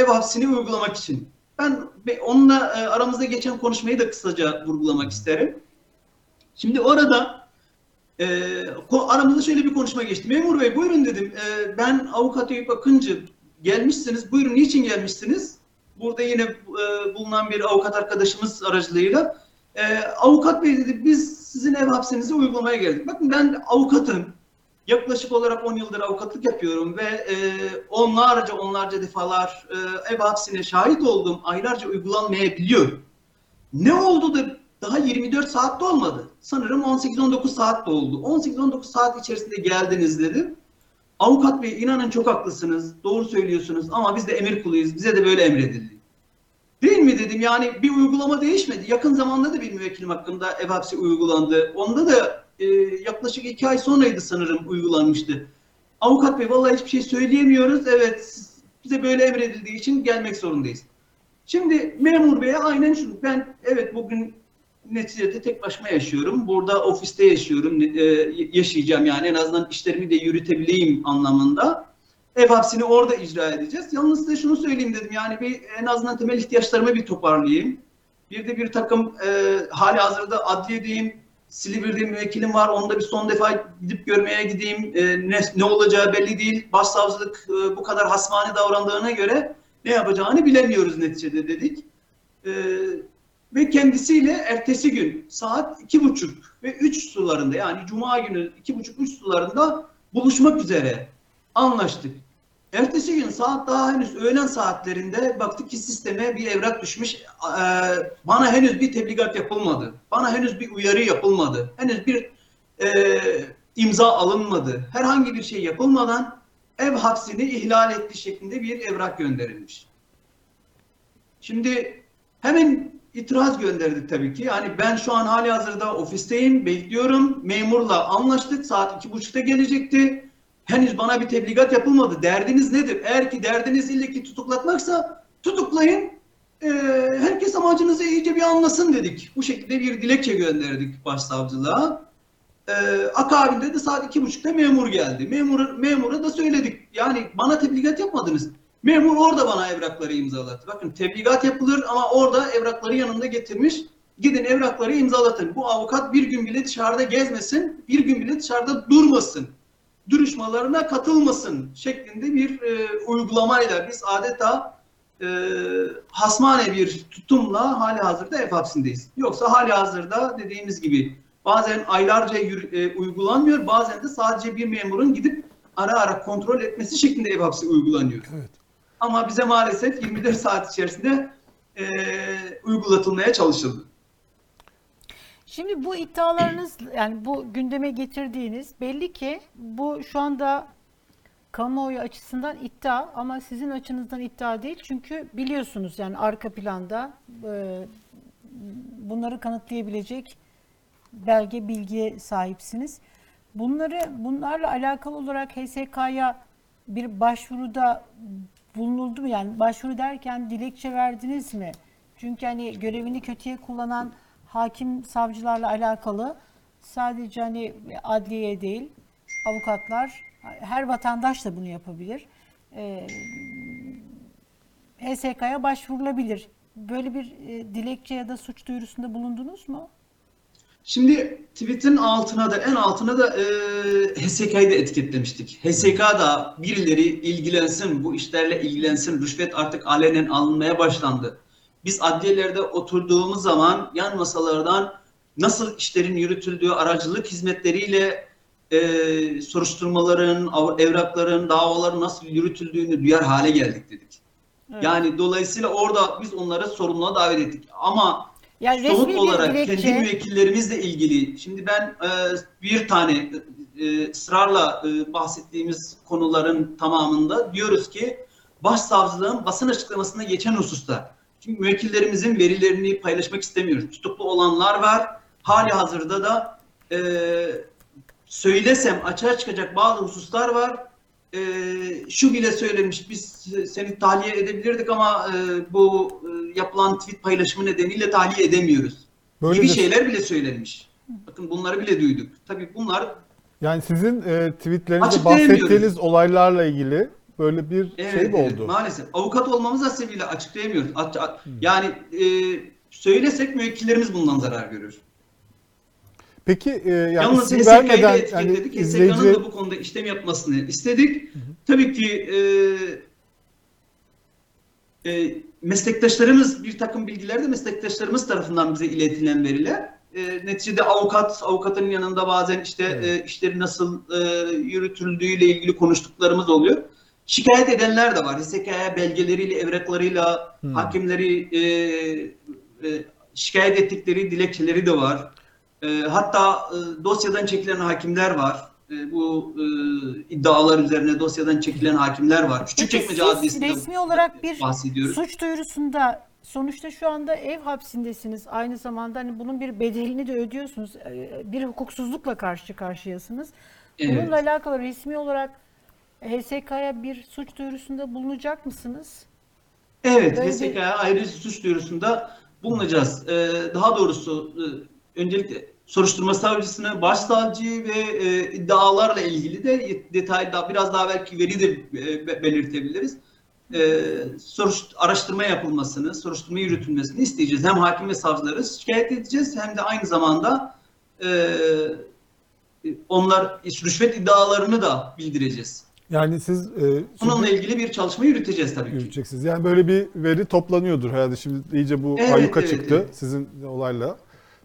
ev hapsini uygulamak için. Ben be- onunla aramızda geçen konuşmayı da kısaca vurgulamak isterim. Şimdi orada aramızda şöyle bir konuşma geçti. Memur bey buyurun dedim. Ben avukat Eyüp Akıncı gelmişsiniz. Buyurun niçin gelmişsiniz? Burada yine e, bulunan bir avukat arkadaşımız aracılığıyla. E, avukat bey dedi biz sizin ev hapsinizi uygulamaya geldik. Bakın ben avukatım. Yaklaşık olarak 10 yıldır avukatlık yapıyorum ve e, onlarca onlarca defalar e, ev hapsine şahit oldum. Aylarca uygulanmayabiliyor. Ne oldu da daha 24 saatte olmadı. Sanırım 18-19 saatte oldu. 18-19 saat içerisinde geldiniz dedim. Avukat bey inanın çok haklısınız. Doğru söylüyorsunuz ama biz de emir kuluyuz. Bize de böyle emredildi. Değil mi dedim yani bir uygulama değişmedi. Yakın zamanda da bir müvekkilim hakkında ev hapsi uygulandı. Onda da e, yaklaşık iki ay sonraydı sanırım uygulanmıştı. Avukat bey vallahi hiçbir şey söyleyemiyoruz. Evet bize böyle emredildiği için gelmek zorundayız. Şimdi memur beye aynen şunu. Ben evet bugün neticede tek başıma yaşıyorum. Burada ofiste yaşıyorum. E, yaşayacağım yani en azından işlerimi de yürütebileyim anlamında. Ev hapsini orada icra edeceğiz. Yalnız size şunu söyleyeyim dedim. Yani bir en azından temel ihtiyaçlarımı bir toparlayayım. Bir de bir takım e, hali hazırda adliyedeyim. Silivri'de müvekkilim var. Onu da bir son defa gidip görmeye gideyim. E, ne, ne olacağı belli değil. Başsavcılık e, bu kadar hasmane davrandığına göre ne yapacağını bilemiyoruz neticede dedik. E, ve kendisiyle ertesi gün saat iki buçuk ve üç sularında yani Cuma günü iki buçuk üç sularında buluşmak üzere anlaştık. Ertesi gün saat daha henüz öğlen saatlerinde baktık ki sisteme bir evrak düşmüş. Ee, bana henüz bir tebligat yapılmadı. Bana henüz bir uyarı yapılmadı. Henüz bir e, imza alınmadı. Herhangi bir şey yapılmadan ev hapsini ihlal ettiği şeklinde bir evrak gönderilmiş. Şimdi hemen itiraz gönderdik tabii ki. Yani ben şu an hali hazırda ofisteyim, bekliyorum. Memurla anlaştık. Saat iki buçukta gelecekti. Henüz bana bir tebligat yapılmadı. Derdiniz nedir? Eğer ki derdiniz ille ki tutuklatmaksa tutuklayın. Ee, herkes amacınızı iyice bir anlasın dedik. Bu şekilde bir dilekçe gönderdik başsavcılığa. Ee, akabinde de saat iki buçukta memur geldi. Memur, memura da söyledik. Yani bana tebligat yapmadınız. Memur orada bana evrakları imzalattı. Bakın tebligat yapılır ama orada evrakları yanında getirmiş. Gidin evrakları imzalatın. Bu avukat bir gün bile dışarıda gezmesin, bir gün bile dışarıda durmasın. Duruşmalarına katılmasın şeklinde bir e, uygulamayla biz adeta e, hasmane bir tutumla hali hazırda ev hapsindeyiz. Yoksa hali hazırda dediğimiz gibi bazen aylarca yürü- e, uygulanmıyor, bazen de sadece bir memurun gidip ara ara kontrol etmesi şeklinde ev hapsi uygulanıyor. Evet. Ama bize maalesef 24 saat içerisinde e, uygulatılmaya çalışıldı. Şimdi bu iddialarınız yani bu gündeme getirdiğiniz belli ki bu şu anda kamuoyu açısından iddia ama sizin açınızdan iddia değil. Çünkü biliyorsunuz yani arka planda e, bunları kanıtlayabilecek belge bilgiye sahipsiniz. Bunları bunlarla alakalı olarak HSK'ya bir başvuruda bulunuldu mu? Yani başvuru derken dilekçe verdiniz mi? Çünkü hani görevini kötüye kullanan hakim savcılarla alakalı sadece hani adliye değil avukatlar her vatandaş da bunu yapabilir. Ee, HSK'ya başvurulabilir. Böyle bir e, dilekçe ya da suç duyurusunda bulundunuz mu? Şimdi tweet'in altına da en altına da e, HSK'yı da etiketlemiştik. HSK da birileri ilgilensin, bu işlerle ilgilensin. Rüşvet artık alenen alınmaya başlandı. Biz adliyelerde oturduğumuz zaman yan masalardan nasıl işlerin yürütüldüğü, aracılık hizmetleriyle e, soruşturmaların, evrakların, davaların nasıl yürütüldüğünü duyar hale geldik dedik. Evet. Yani dolayısıyla orada biz onları sorumluluğa davet ettik. Ama Yani somut resmi bir olarak dilekçe kendi müvekkillerimizle ilgili şimdi ben e, bir tane e, ısrarla e, bahsettiğimiz konuların tamamında diyoruz ki başsavcılığın basın açıklamasında geçen hususta çünkü müvekkillerimizin verilerini paylaşmak istemiyoruz. Tutuklu olanlar var. Hali hazırda da e, söylesem açığa çıkacak bazı hususlar var. E, şu bile söylemiş biz seni tahliye edebilirdik ama e, bu e, yapılan tweet paylaşımı nedeniyle tahliye edemiyoruz. Böyle gibi de- şeyler bile söylenmiş. Bakın bunları bile duyduk. Tabii bunlar Yani sizin e, tweetlerinizde bahsettiğiniz olaylarla ilgili böyle bir evet, şey mi evet, oldu? maalesef avukat olmamız hasebiyle açıklayamıyoruz. Aç- a- Yani e, söylesek müvekkillerimiz bundan zarar görür. Peki e, yani Yalnız HSK'yı da yani etiketledik. HSK'nın izleyici da bu konuda işlem yapmasını istedik. Tabii ki e, e, meslektaşlarımız bir takım bilgiler de meslektaşlarımız tarafından bize iletilen veriler. E, neticede avukat, avukatın yanında bazen işte e, işleri nasıl e, yürütüldüğüyle ilgili konuştuklarımız oluyor. Şikayet edenler de var. HSK'ya belgeleriyle, evraklarıyla Hmm. hakimleri e, e, şikayet ettikleri dilekçeleri de var. E, hatta e, dosyadan çekilen hakimler var. E, bu e, iddialar üzerine dosyadan çekilen hakimler var. Peki Küçükçekmece siz Adliyesi'nde resmi olarak bir bahsediyoruz. suç duyurusunda sonuçta şu anda ev hapsindesiniz. Aynı zamanda hani bunun bir bedelini de ödüyorsunuz. Ee, Bir hukuksuzlukla karşı karşıyasınız. Evet. Bununla alakalı resmi olarak HSK'ya bir suç duyurusunda bulunacak mısınız? Evet, Böyle- HSK'ya ayrı suç duyurusunda bulunacağız. Ee, daha doğrusu e, öncelikle soruşturma savcısını, başsavcıyı ve e, iddialarla ilgili de detay daha biraz daha belki veri de e, be- belirtebiliriz. E, soruş, araştırma yapılmasını, soruşturma yürütülmesini isteyeceğiz. Hem hakim ve savcıları şikayet edeceğiz hem de aynı zamanda e, onlar rüşvet iddialarını da bildireceğiz. yani siz e, Bununla ilgili bir çalışma yürüteceğiz tabii ki. yürüteceksiniz. Yani böyle bir veri toplanıyordur herhalde. Şimdi iyice bu Evet, ayyuka evet, çıktı evet. sizin olayla.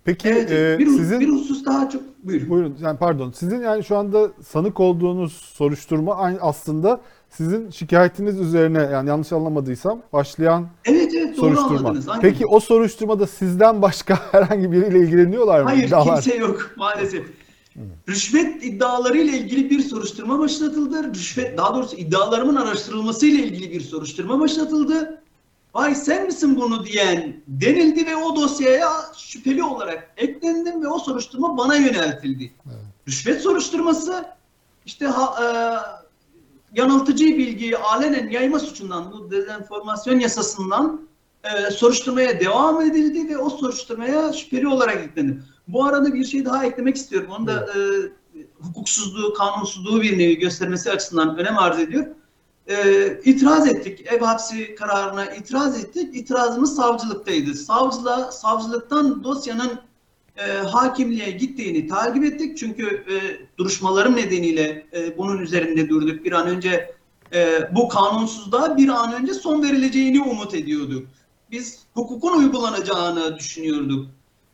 Peki Evet, e, bir, sizin bir husus daha çok buyurun. buyurun yani pardon sizin yani şu anda sanık olduğunuz soruşturma aynı aslında sizin şikayetiniz üzerine yani yanlış anlamadıysam başlayan Evet evet doğru soruşturma. anladınız. Aynen. Peki o soruşturmada sizden başka herhangi biriyle ilgileniyorlar mı? Hayır İddialar. kimse yok maalesef. Rüşvet iddiaları ile ilgili bir soruşturma başlatıldı. Rüşvet daha doğrusu iddialarımın araştırılması ile ilgili bir soruşturma başlatıldı. Vay sen misin bunu diyen denildi ve o dosyaya şüpheli olarak eklendim ve o soruşturma bana yöneltildi. Rüşvet soruşturması işte ha, e, yanıltıcı bilgiyi alenen yayma suçundan bu dezenformasyon yasasından e, soruşturmaya devam edildi ve o soruşturmaya şüpheli olarak eklendi. Bu arada bir şey daha eklemek istiyorum. Onu da e, hukuksuzluğu, kanunsuzluğu bir nevi göstermesi açısından önem arz ediyor. E, itiraz ettik. Ev hapsi kararına itiraz ettik. İtirazımız savcılıktaydı. Savcılığa, savcılıktan dosyanın e, hakimliğe gittiğini takip ettik. Çünkü e, duruşmalarım nedeniyle e, bunun üzerinde durduk. Bir an önce e, bu kanunsuzluğa bir an önce son verileceğini umut ediyorduk. Biz hukukun uygulanacağını düşünüyorduk.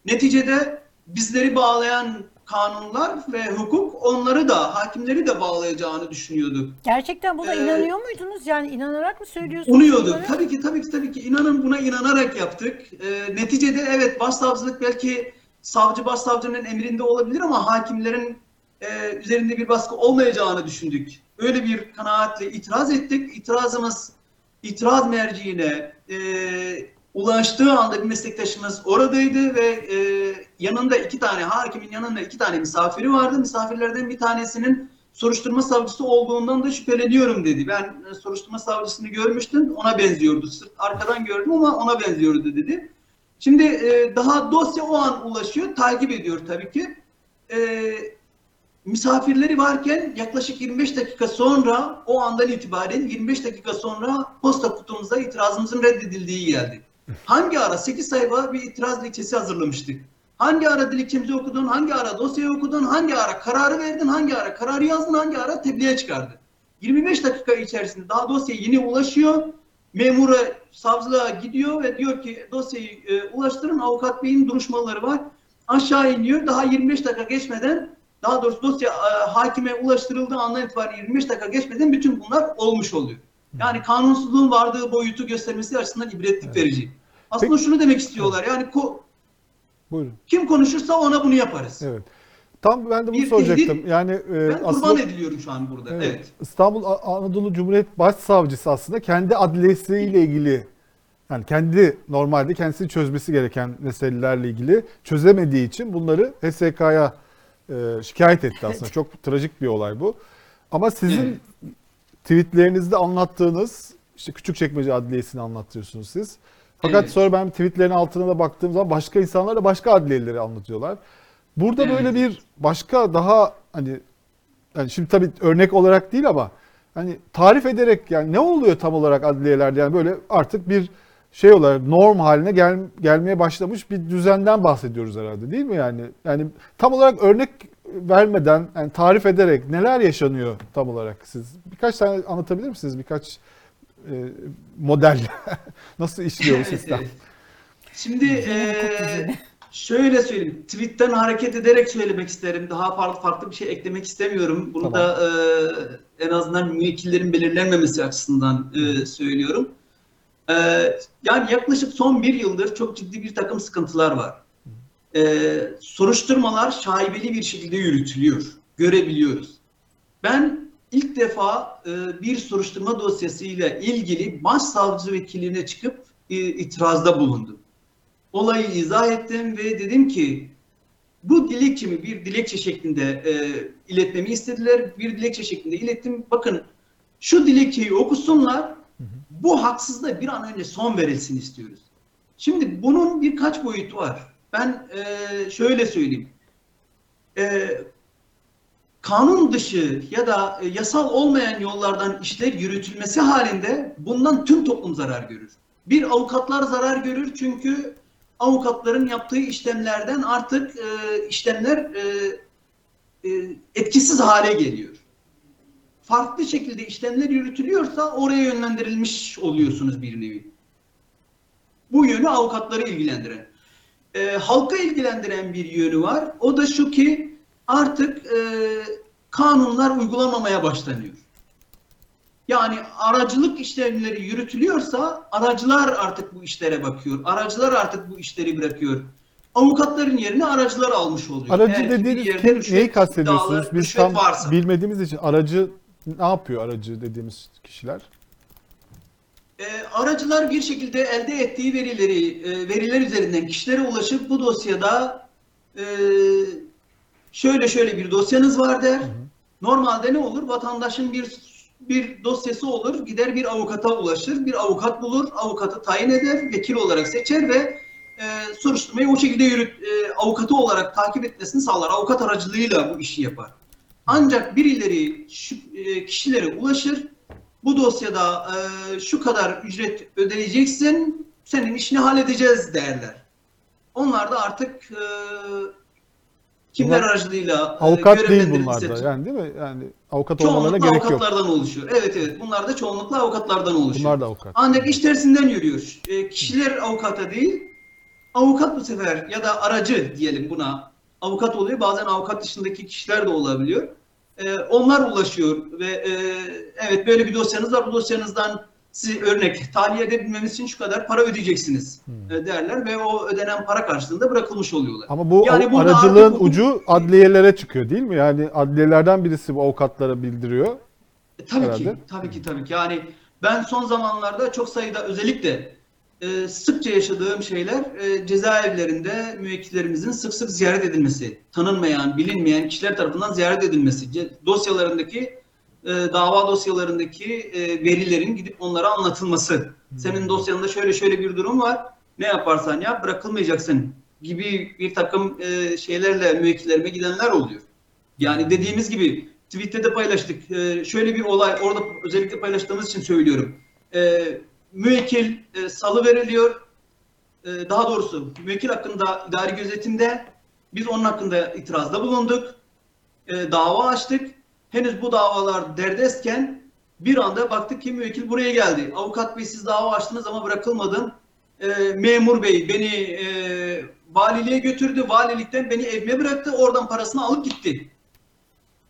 Neticede bizleri bağlayan kanunlar ve hukuk onları da hakimleri de bağlayacağını düşünüyorduk. Gerçekten buna Ee, inanıyor muydunuz? Yani inanarak mı söylüyorsunuz? Umuyorduk. bunları? Tabii ki tabii ki tabii ki inanın buna inanarak yaptık. Ee, neticede evet başsavcılık belki savcı başsavcının emrinde olabilir ama hakimlerin e, üzerinde bir baskı olmayacağını düşündük. Öyle bir kanaatle itiraz ettik. İtirazımız itiraz merciine e, ulaştığı anda bir meslektaşımız oradaydı ve e, yanında iki tane hakimin yanında iki tane misafiri vardı. Misafirlerden bir tanesinin soruşturma savcısı olduğundan da şüpheleniyorum dedi. Ben e, soruşturma savcısını görmüştüm. Ona benziyordu. Sırf arkadan gördüm ama ona benziyordu dedi. Şimdi e, daha dosya o an ulaşıyor. Takip ediyor tabii ki. E, misafirleri varken yaklaşık 25 dakika sonra o andan itibaren 25 dakika sonra posta kutumuza itirazımızın reddedildiği geldi. Hangi ara 8 sayfa bir itiraz dilekçesi hazırlamıştık. Hangi ara dilekçemizi okudun, hangi ara dosyayı okudun, hangi ara kararı verdin, hangi ara kararı yazdın, hangi ara tebliğe çıkardı. 25 dakika içerisinde daha dosya yeni ulaşıyor. Memura, savcılığa gidiyor ve diyor ki dosyayı e, ulaştırın. Avukat beyin duruşmaları var. Aşağı iniyor. Daha 25 dakika geçmeden daha doğrusu dosya e, hakime ulaştırıldığı andan itibaren 25 dakika geçmeden bütün bunlar olmuş oluyor. Yani kanunsuzluğun vardığı boyutu göstermesi açısından ibretlik verici. Aslında Peki- şunu demek istiyorlar. Yani ko- Buyurun. kim konuşursa ona bunu yaparız. Evet. Tam ben de bunu Bir soracaktım. tehdit- Yani e, Ben kurban aslında ediliyorum şu an burada. Evet. Evet. İstanbul Anadolu Cumhuriyet Başsavcısı aslında kendi adliyesiyle ilgili yani kendi normalde kendisi çözmesi gereken meselelerle ilgili çözemediği için bunları HSK'ya e, şikayet etti aslında. Çok trajik bir olay bu. Ama sizin Evet. Tweetlerinizde anlattığınız işte Küçükçekmece Adliyesi'ni anlatıyorsunuz siz. Fakat Evet. sonra ben tweetlerin altına da baktığım zaman başka insanlar da başka adliyeleri anlatıyorlar. Burada Evet. böyle bir başka daha hani yani şimdi tabii örnek olarak değil ama hani tarif ederek yani ne oluyor tam olarak adliyelerde yani böyle artık bir şey olarak norm haline gel, gelmeye başlamış bir düzenden bahsediyoruz herhalde değil mi yani? Yani tam olarak örnek vermeden yani tarif ederek neler yaşanıyor tam olarak siz birkaç tane anlatabilir misiniz? Birkaç e, model nasıl işliyor bu sistem? Şimdi düzeni. şöyle söyleyeyim. Tweetten hareket ederek söylemek isterim. Daha farklı farklı bir şey eklemek istemiyorum. Bunu Tamam. da eee, en azından müvekkillerin belirlenmemesi açısından eee, söylüyorum. Eee, yani yaklaşık son bir yıldır çok ciddi bir takım sıkıntılar var. Eee, soruşturmalar şaibeli bir şekilde yürütülüyor. Görebiliyoruz. Ben ilk defa e, bir soruşturma dosyasıyla ilgili başsavcı vekiline çıkıp e, itirazda bulundum. Olayı izah ettim ve dedim ki bu dilekçemi bir dilekçe şeklinde e, iletmemi istediler. Bir dilekçe şeklinde ilettim. Bakın şu dilekçeyi okusunlar. Bu haksızlığa bir an önce son verilsin istiyoruz. Şimdi bunun birkaç boyutu var. Ben e, şöyle söyleyeyim. E, kanun dışı ya da e, yasal olmayan yollardan işler yürütülmesi halinde bundan tüm toplum zarar görür. Bir avukatlar zarar görür çünkü avukatların yaptığı işlemlerden artık e, işlemler e, e, etkisiz hale geliyor. Farklı şekilde işlemler yürütülüyorsa oraya yönlendirilmiş oluyorsunuz bir nevi. Bu yönü avukatları ilgilendiren. E, halka ilgilendiren bir yönü var. O da şu ki artık e, kanunlar uygulanmamaya başlanıyor. Yani aracılık işlemleri yürütülüyorsa aracılar artık bu işlere bakıyor. Aracılar artık bu işleri bırakıyor. Avukatların yerine aracılar almış oluyor. Aracı Eğer dediğiniz kim? rüşvet Neyi kastediyorsunuz? Biz tam varsa. bilmediğimiz için aracı ne yapıyor aracı dediğimiz kişiler? E, aracılar bir şekilde elde ettiği verileri, e, veriler üzerinden kişilere ulaşıp bu dosyada e, şöyle şöyle bir dosyanız var der. Normalde ne olur? Vatandaşın bir bir dosyası olur, gider bir avukata ulaşır, bir avukat bulur, avukatı tayin eder, vekil olarak seçer ve e, soruşturmayı o şekilde yürüt, e, avukatı olarak takip etmesini sağlar. Avukat aracılığıyla bu işi yapar. Ancak birileri şu, e, kişilere ulaşır, bu dosyada e, şu kadar ücret ödeyeceksin, senin işini halledeceğiz derler. Onlar da artık e, kimler Bunlar aracılığıyla e, Avukat değil bunlar da yani değil mi? Yani avukat olmalarına Çoğunlukla gerek yok. avukatlardan oluşuyor. Evet evet. Bunlar da çoğunlukla avukatlardan oluşuyor. Bunlar da avukat. Ancak iş tersinden yürüyor. E, kişiler avukata değil, avukat bu sefer ya da aracı diyelim buna. Avukat oluyor. Bazen avukat dışındaki kişiler de olabiliyor. E, onlar ulaşıyor ve e, evet böyle bir dosyanız var. Bu dosyanızdan sizi örnek tahliye edebilmemiz için şu kadar para ödeyeceksiniz e, derler ve o ödenen para karşılığında bırakılmış oluyorlar. Ama bu Yani aracılığın artık ucu adliyelere çıkıyor değil mi? Yani adliyelerden birisi bu avukatlara bildiriyor. E, tabii herhalde. ki, tabii ki, tabii ki. Yani ben son zamanlarda çok sayıda özellikle e, sıkça yaşadığım şeyler e, cezaevlerinde müvekkillerimizin sık sık ziyaret edilmesi, tanınmayan, bilinmeyen kişiler tarafından ziyaret edilmesi, dosyalarındaki e, dava dosyalarındaki e, verilerin gidip onlara anlatılması. Senin dosyanda şöyle şöyle bir durum var. Ne yaparsan yap bırakılmayacaksın gibi bir takım e, şeylerle müvekkillerime gidenler oluyor. Yani dediğimiz gibi Twitter'da paylaştık. Ee, şöyle bir olay orada özellikle paylaştığımız için söylüyorum. Ee, müvekkil e, salı veriliyor. Ee, daha doğrusu müvekkil hakkında idari gözetimde biz onun hakkında itirazda bulunduk. Ee, dava açtık. Henüz bu davalar derdestken bir anda baktık ki müvekkil buraya geldi. Avukat bey siz dava açtınız ama bırakılmadım. Ee, memur bey beni e, valiliğe götürdü. Valilikten beni evime bıraktı. Oradan parasını alıp gitti.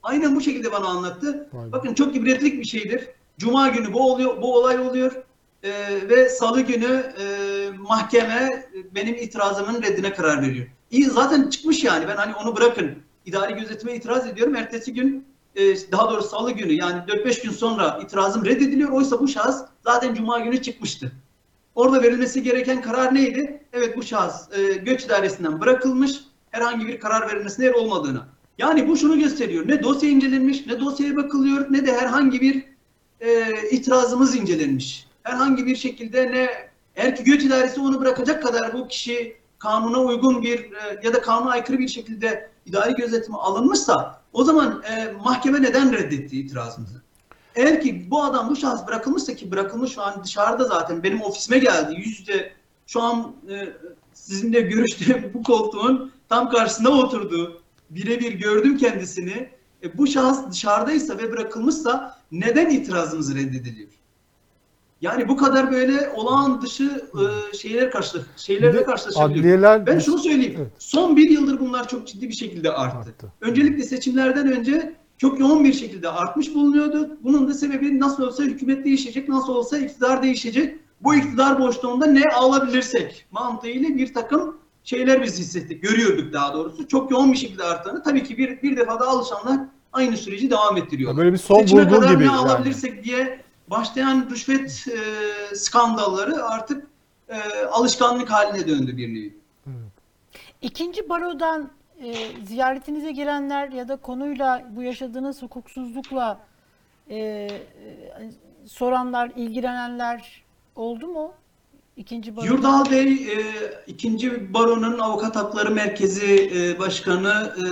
Aynen bu şekilde bana anlattı. Be. Bakın çok ibretlik bir şeydir. Cuma günü bu oluyor, bu olay oluyor Ee, ve Salı günü e, mahkeme benim itirazımın reddine karar veriyor. İyi zaten çıkmış yani ben hani onu bırakın. İdari gözetime itiraz ediyorum. Ertesi gün e, daha doğrusu Salı günü yani 4-5 gün sonra itirazım reddediliyor. Oysa bu şahıs zaten Cuma günü çıkmıştı. Orada verilmesi gereken karar neydi? Evet bu şahıs e, göç idaresinden bırakılmış. Herhangi bir karar verilmesine yer olmadığını. Yani bu şunu gösteriyor. Ne dosya incelenmiş, ne dosyaya bakılıyor, ne de herhangi bir e, itirazımız incelenmiş. Herhangi bir şekilde ne eğer ki göç idaresi onu bırakacak kadar bu kişi kanuna uygun bir e, ya da kanuna aykırı bir şekilde idari gözetime alınmışsa o zaman e, mahkeme neden reddetti itirazımızı? Eğer ki bu adam bu şahıs bırakılmışsa ki bırakılmış şu an dışarıda zaten benim ofisime geldi yüz yüze şu an e, sizinle görüştüğüm bu koltuğun tam karşısında oturdu. Birebir gördüm kendisini. E, bu şahıs dışarıdaysa ve bırakılmışsa neden itirazımız reddediliyor? Yani bu kadar böyle olağan dışı e, şeyler karşı şeylerle karşılaşabiliyoruz. adliyeler Ben şunu söyleyeyim. Evet. Son bir yıldır bunlar çok ciddi bir şekilde arttı. Arttı. Öncelikle seçimlerden önce çok yoğun bir şekilde artmış bulunuyordu. Bunun da sebebi nasıl olsa hükümet değişecek, nasıl olsa iktidar değişecek. Bu iktidar boşluğunda ne alabilirsek mantığıyla bir takım şeyler biz hissettik, görüyorduk daha doğrusu. Çok yoğun bir şekilde arttığını. Tabii ki bir, bir defada alışanlar aynı süreci devam ettiriyorlar. böyle bir son Seçime kadar gibi ne yani. alabilirsek diye başlayan rüşvet e, skandalları artık e, alışkanlık haline döndü bir nevi. İkinci barodan e, ziyaretinize gelenler ya da konuyla bu yaşadığınız hukuksuzlukla e, e, soranlar, ilgilenenler oldu mu? İkinci barodan. Yurdal Bey, e, ikinci baronun avukat hakları merkezi e, başkanı e,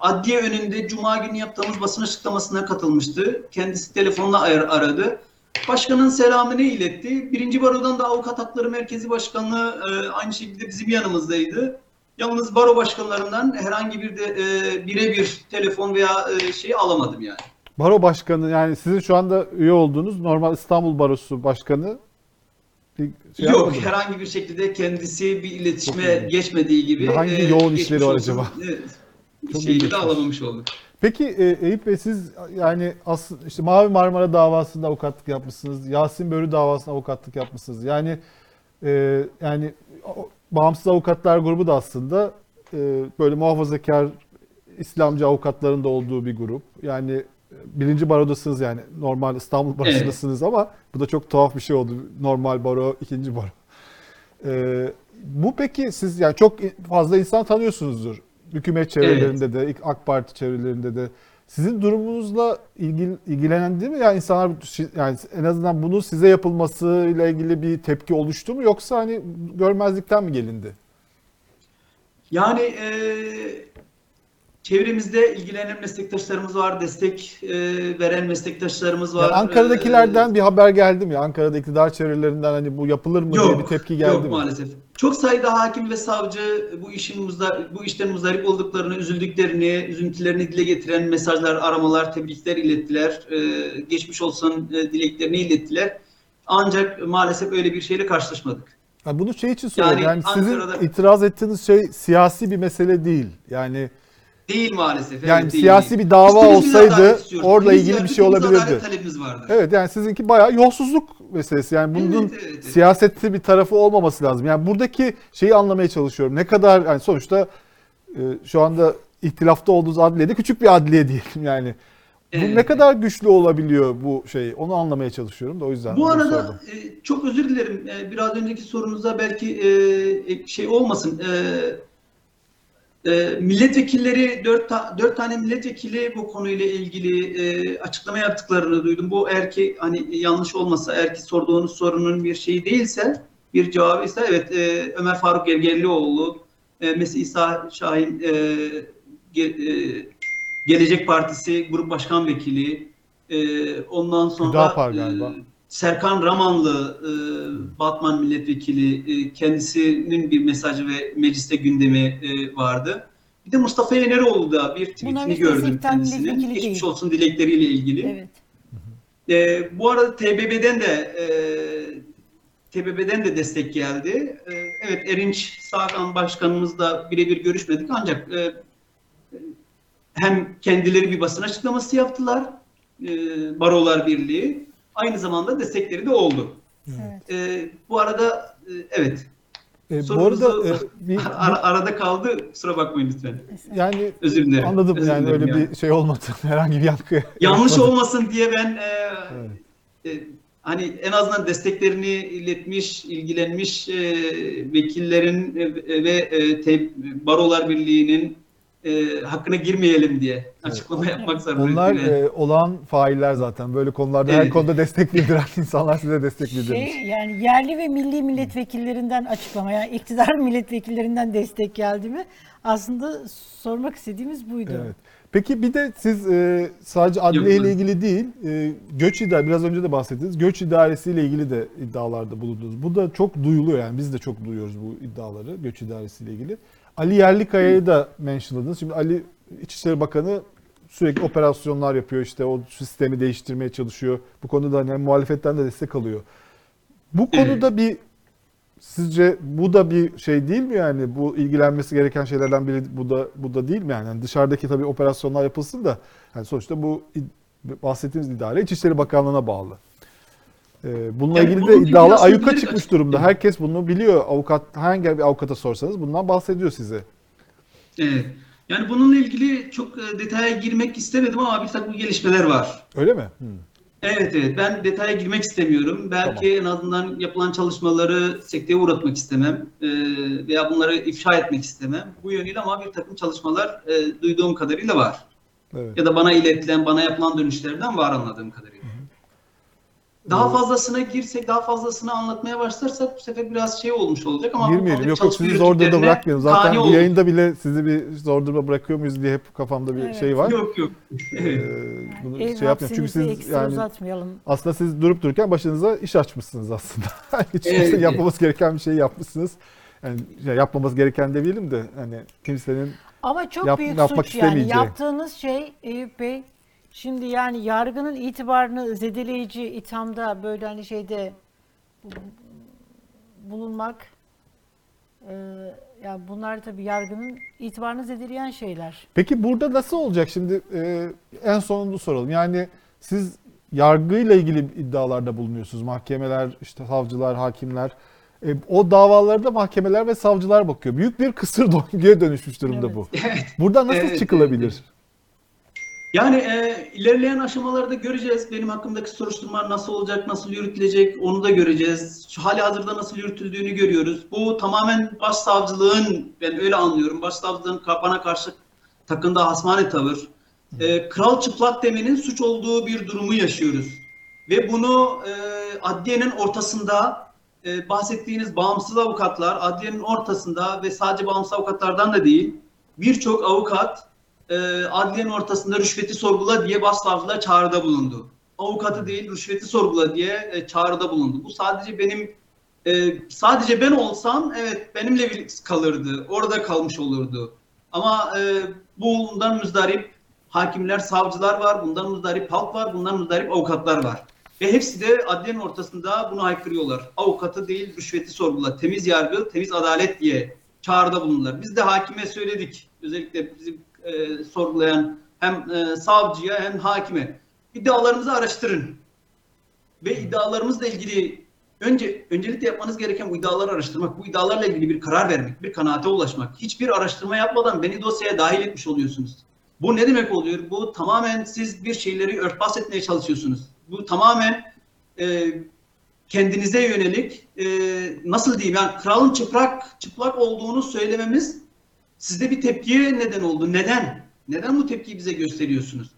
adliye önünde Cuma günü yaptığımız basın açıklamasına katılmıştı. Kendisi telefonla ar- aradı. Başkanın selamını iletti. Birinci barodan da avukat hakları merkezi başkanı e, aynı şekilde bizim yanımızdaydı. Yalnız baro başkanlarından herhangi bir de e, birebir telefon veya e, şey alamadım yani. Baro başkanı yani sizin şu anda üye olduğunuz normal İstanbul Barosu başkanı şey Yok yapmadı mı? herhangi bir şekilde kendisi bir iletişime geçmediği gibi. Hangi e, yoğun işleri var acaba? Evet. Çok Şeyi de alamamış olduk. Peki e, Eyüp Bey siz yani aslında işte Mavi Marmara davasında avukatlık yapmışsınız. Yasin Börü davasında avukatlık yapmışsınız. Yani e, yani bağımsız avukatlar grubu da aslında e, böyle muhafazakar İslamcı avukatların da olduğu bir grup. Yani birinci barodasınız yani normal İstanbul barosundasınız ama bu da çok tuhaf bir şey oldu. Normal baro, ikinci baro. E, bu peki siz yani çok fazla insan tanıyorsunuzdur. Hükümet çevrelerinde de, AK Parti çevrelerinde de. Sizin durumunuzla ilgili, ilgilenen değil mi? Yani insanlar yani en azından bunun size yapılmasıyla ilgili bir tepki oluştu mu yoksa hani görmezlikten mi gelindi? Yani e, çevremizde ilgilenen meslektaşlarımız var, destek e, veren meslektaşlarımız var. Yani Ankara'dakilerden bir haber geldi mi? Ankara'da iktidar çevrelerinden hani bu yapılır mı diye Yok, bir tepki geldi yok mi? maalesef. Çok sayıda hakim ve savcı bu işin muzda, bu işten muzdarip olduklarını, üzüldüklerini, üzüntülerini dile getiren mesajlar, aramalar, tebrikler ilettiler. Ee, geçmiş olsun e, dileklerini ilettiler. Ancak maalesef öyle bir şeyle karşılaşmadık. Yani bunu şey için soruyorum. Yani, Yani sizin Ankara'da- itiraz ettiğiniz şey siyasi bir mesele değil. Yani Değil maalesef. Yani evet, siyasi değil. bir dava İstediğimiz olsaydı orada Biz ilgili bir şey olabilirdi. talebimiz vardır. Evet yani sizinki bayağı yolsuzluk meselesi. Yani bunun Evet, evet, evet. siyaseti bir tarafı olmaması lazım. Yani buradaki şeyi anlamaya çalışıyorum. Ne kadar yani sonuçta e, şu anda ihtilafta olduğunuz adliye de küçük bir adliye diyelim yani. Bu Evet. ne kadar güçlü olabiliyor bu şey? Onu anlamaya çalışıyorum da o yüzden. Bu arada sordum. e, çok özür dilerim. E, biraz önceki sorunuza belki e, şey olmasın. E, e, milletvekilleri dört, ta- dört tane milletvekili bu konuyla ilgili e, açıklama yaptıklarını duydum. Bu eğer ki hani yanlış olmasa, eğer ki sorduğunuz sorunun bir şeyi değilse, bir cevabı ise evet e, Ömer Faruk Gergerlioğlu, e, Mesih İsa Şahin e, ge- e, Gelecek Partisi Grup Başkan Vekili, e, ondan sonra Hüdapar e, galiba. Serkan Ramanlı, e, Batman milletvekili, e, kendisinin bir mesajı ve mecliste gündemi e, vardı. Bir de Mustafa Yeneroğlu da bir tweetini gördüm kendisinin. Geçmiş değil. olsun dilekleriyle ilgili. Evet. E, bu arada TBB'den de e, TBB'den de destek geldi. E, evet Erinç Sağkan Başkanımızla birebir görüşmedik ancak e, hem kendileri bir basın açıklaması yaptılar e, Barolar Birliği aynı zamanda destekleri de oldu. Evet. E, bu arada e, evet E, bu arada e, bir, ara- arada kaldı kusura bakmayın lütfen. yani Özür dilerim. anladım Özür yani öyle yani. bir şey olmadı. Herhangi bir yankı. Yanlış yapmadı. olmasın diye ben e, Evet. e, hani en azından desteklerini iletmiş, ilgilenmiş e, vekillerin e, ve e, te- Barolar Birliği'nin e, hakkına girmeyelim diye açıklama yapmak zorundayım. Onlar e, olan failler zaten. Böyle konularda her Evet. konuda destek bildiren insanlar size destek bildirmiş. Şey yani yerli ve milli milletvekillerinden açıklama yani iktidar milletvekillerinden destek geldi mi? Aslında sormak istediğimiz buydu. Evet. Peki bir de siz e, sadece adliye ile ilgili değil, e, göç idare biraz önce de bahsettiniz. Göç idaresiyle ilgili de iddialarda bulundunuz. Bu da çok duyuluyor yani biz de çok duyuyoruz bu iddiaları göç idaresiyle ilgili. Ali Yerlikaya'yı da mentionladınız. Şimdi Ali İçişleri Bakanı sürekli operasyonlar yapıyor işte o sistemi değiştirmeye çalışıyor. Bu konuda hani hem muhalefetten de destek alıyor. Bu konuda bir Sizce bu da bir şey değil mi yani? Bu ilgilenmesi gereken şeylerden biri bu da bu da değil mi yani? Yani dışarıdaki tabii operasyonlar yapılsın da yani sonuçta bu bahsettiğimiz idare İçişleri Bakanlığı'na bağlı. Ee, bununla Yani ilgili de ilgili ayyuka çıkmış durumda. Herkes bunu biliyor. Avukat herhangi bir avukata sorsanız bundan bahsediyor size. Evet. Yani bununla ilgili çok e, detaya girmek istemedim ama bir takım gelişmeler var. Öyle mi? Hı. Evet evet ben detaya girmek istemiyorum. Belki en azından yapılan çalışmaları sekteye uğratmak istemem e, veya bunları ifşa etmek istemem. Bu yönüyle ama bir takım çalışmalar e, duyduğum kadarıyla var. Evet. Ya da bana iletilen, bana yapılan dönüşlerden var anladığım kadarıyla. Daha fazlasına girsek, daha fazlasını anlatmaya başlarsak bu sefer biraz şey olmuş olacak ama Girmeyelim. Yok yok sizi zor durumda bırakmayalım. Zaten bu yayında bile sizi bir zor durumda bırakıyor muyuz diye hep kafamda bir Evet. şey var. Yok yok. Evet. Ee, bunu Ev şey yapmayalım. Çünkü siz ekstra yani uzatmayalım. Aslında siz durup dururken başınıza iş açmışsınız aslında. Hiç Evet, yapmaması gereken bir şey yapmışsınız. Yani ya yapmaması gereken demeyelim de hani kimsenin Ama çok Yap- büyük yapmak suç yani. Yaptığınız şey Eyüp Bey şimdi yani yargının itibarını zedeleyici ithamda böyle hani şeyde bulunmak e, ya bunlar tabii yargının itibarını zedeleyen şeyler. Peki burada nasıl olacak şimdi e, en sonunda soralım. Yani siz yargıyla ilgili iddialarda bulunuyorsunuz. Mahkemeler, işte savcılar, hakimler. E, o davalarda mahkemeler ve savcılar bakıyor. Büyük bir kısır döngüye dönüşmüş durumda Evet. bu. Burada nasıl Evet, çıkılabilir? Yani e, ilerleyen aşamalarda göreceğiz. Benim hakkımdaki soruşturma nasıl olacak, nasıl yürütülecek onu da göreceğiz. Şu hali hazırda nasıl yürütüldüğünü görüyoruz. Bu tamamen başsavcılığın, ben öyle anlıyorum, başsavcılığın bana karşı takındığı hasmane tavır. E, kral çıplak demenin suç olduğu bir durumu yaşıyoruz. Ve bunu e, adliyenin ortasında e, bahsettiğiniz bağımsız avukatlar, adliyenin ortasında ve sadece bağımsız avukatlardan da değil, birçok avukat e, adliyenin ortasında rüşveti sorgula diye başsavcılığa çağrıda bulundu. Avukatı değil rüşveti sorgula diye e, çağrıda bulundu. Bu sadece benim e, sadece ben olsam evet benimle bir kalırdı. Orada kalmış olurdu. Ama e, bundan müzdarip hakimler, savcılar var. Bundan müzdarip halk var. Bundan müzdarip avukatlar var. Ve hepsi de adliyenin ortasında bunu haykırıyorlar. Avukatı değil rüşveti sorgula. Temiz yargı, temiz adalet diye çağrıda bulundular. Biz de hakime söyledik. Özellikle bizim e, sorgulayan hem e, savcıya hem hakime iddialarımızı araştırın. Ve iddialarımızla ilgili önce öncelikle yapmanız gereken bu iddiaları araştırmak, bu iddialarla ilgili bir karar vermek, bir kanaate ulaşmak. Hiçbir araştırma yapmadan beni dosyaya dahil etmiş oluyorsunuz. Bu ne demek oluyor? Bu tamamen siz bir şeyleri örtbas etmeye çalışıyorsunuz. Bu tamamen e, kendinize yönelik e, nasıl diyeyim yani kralın çıplak çıplak olduğunu söylememiz sizde bir tepkiye neden oldu. Neden? Neden bu tepkiyi bize gösteriyorsunuz?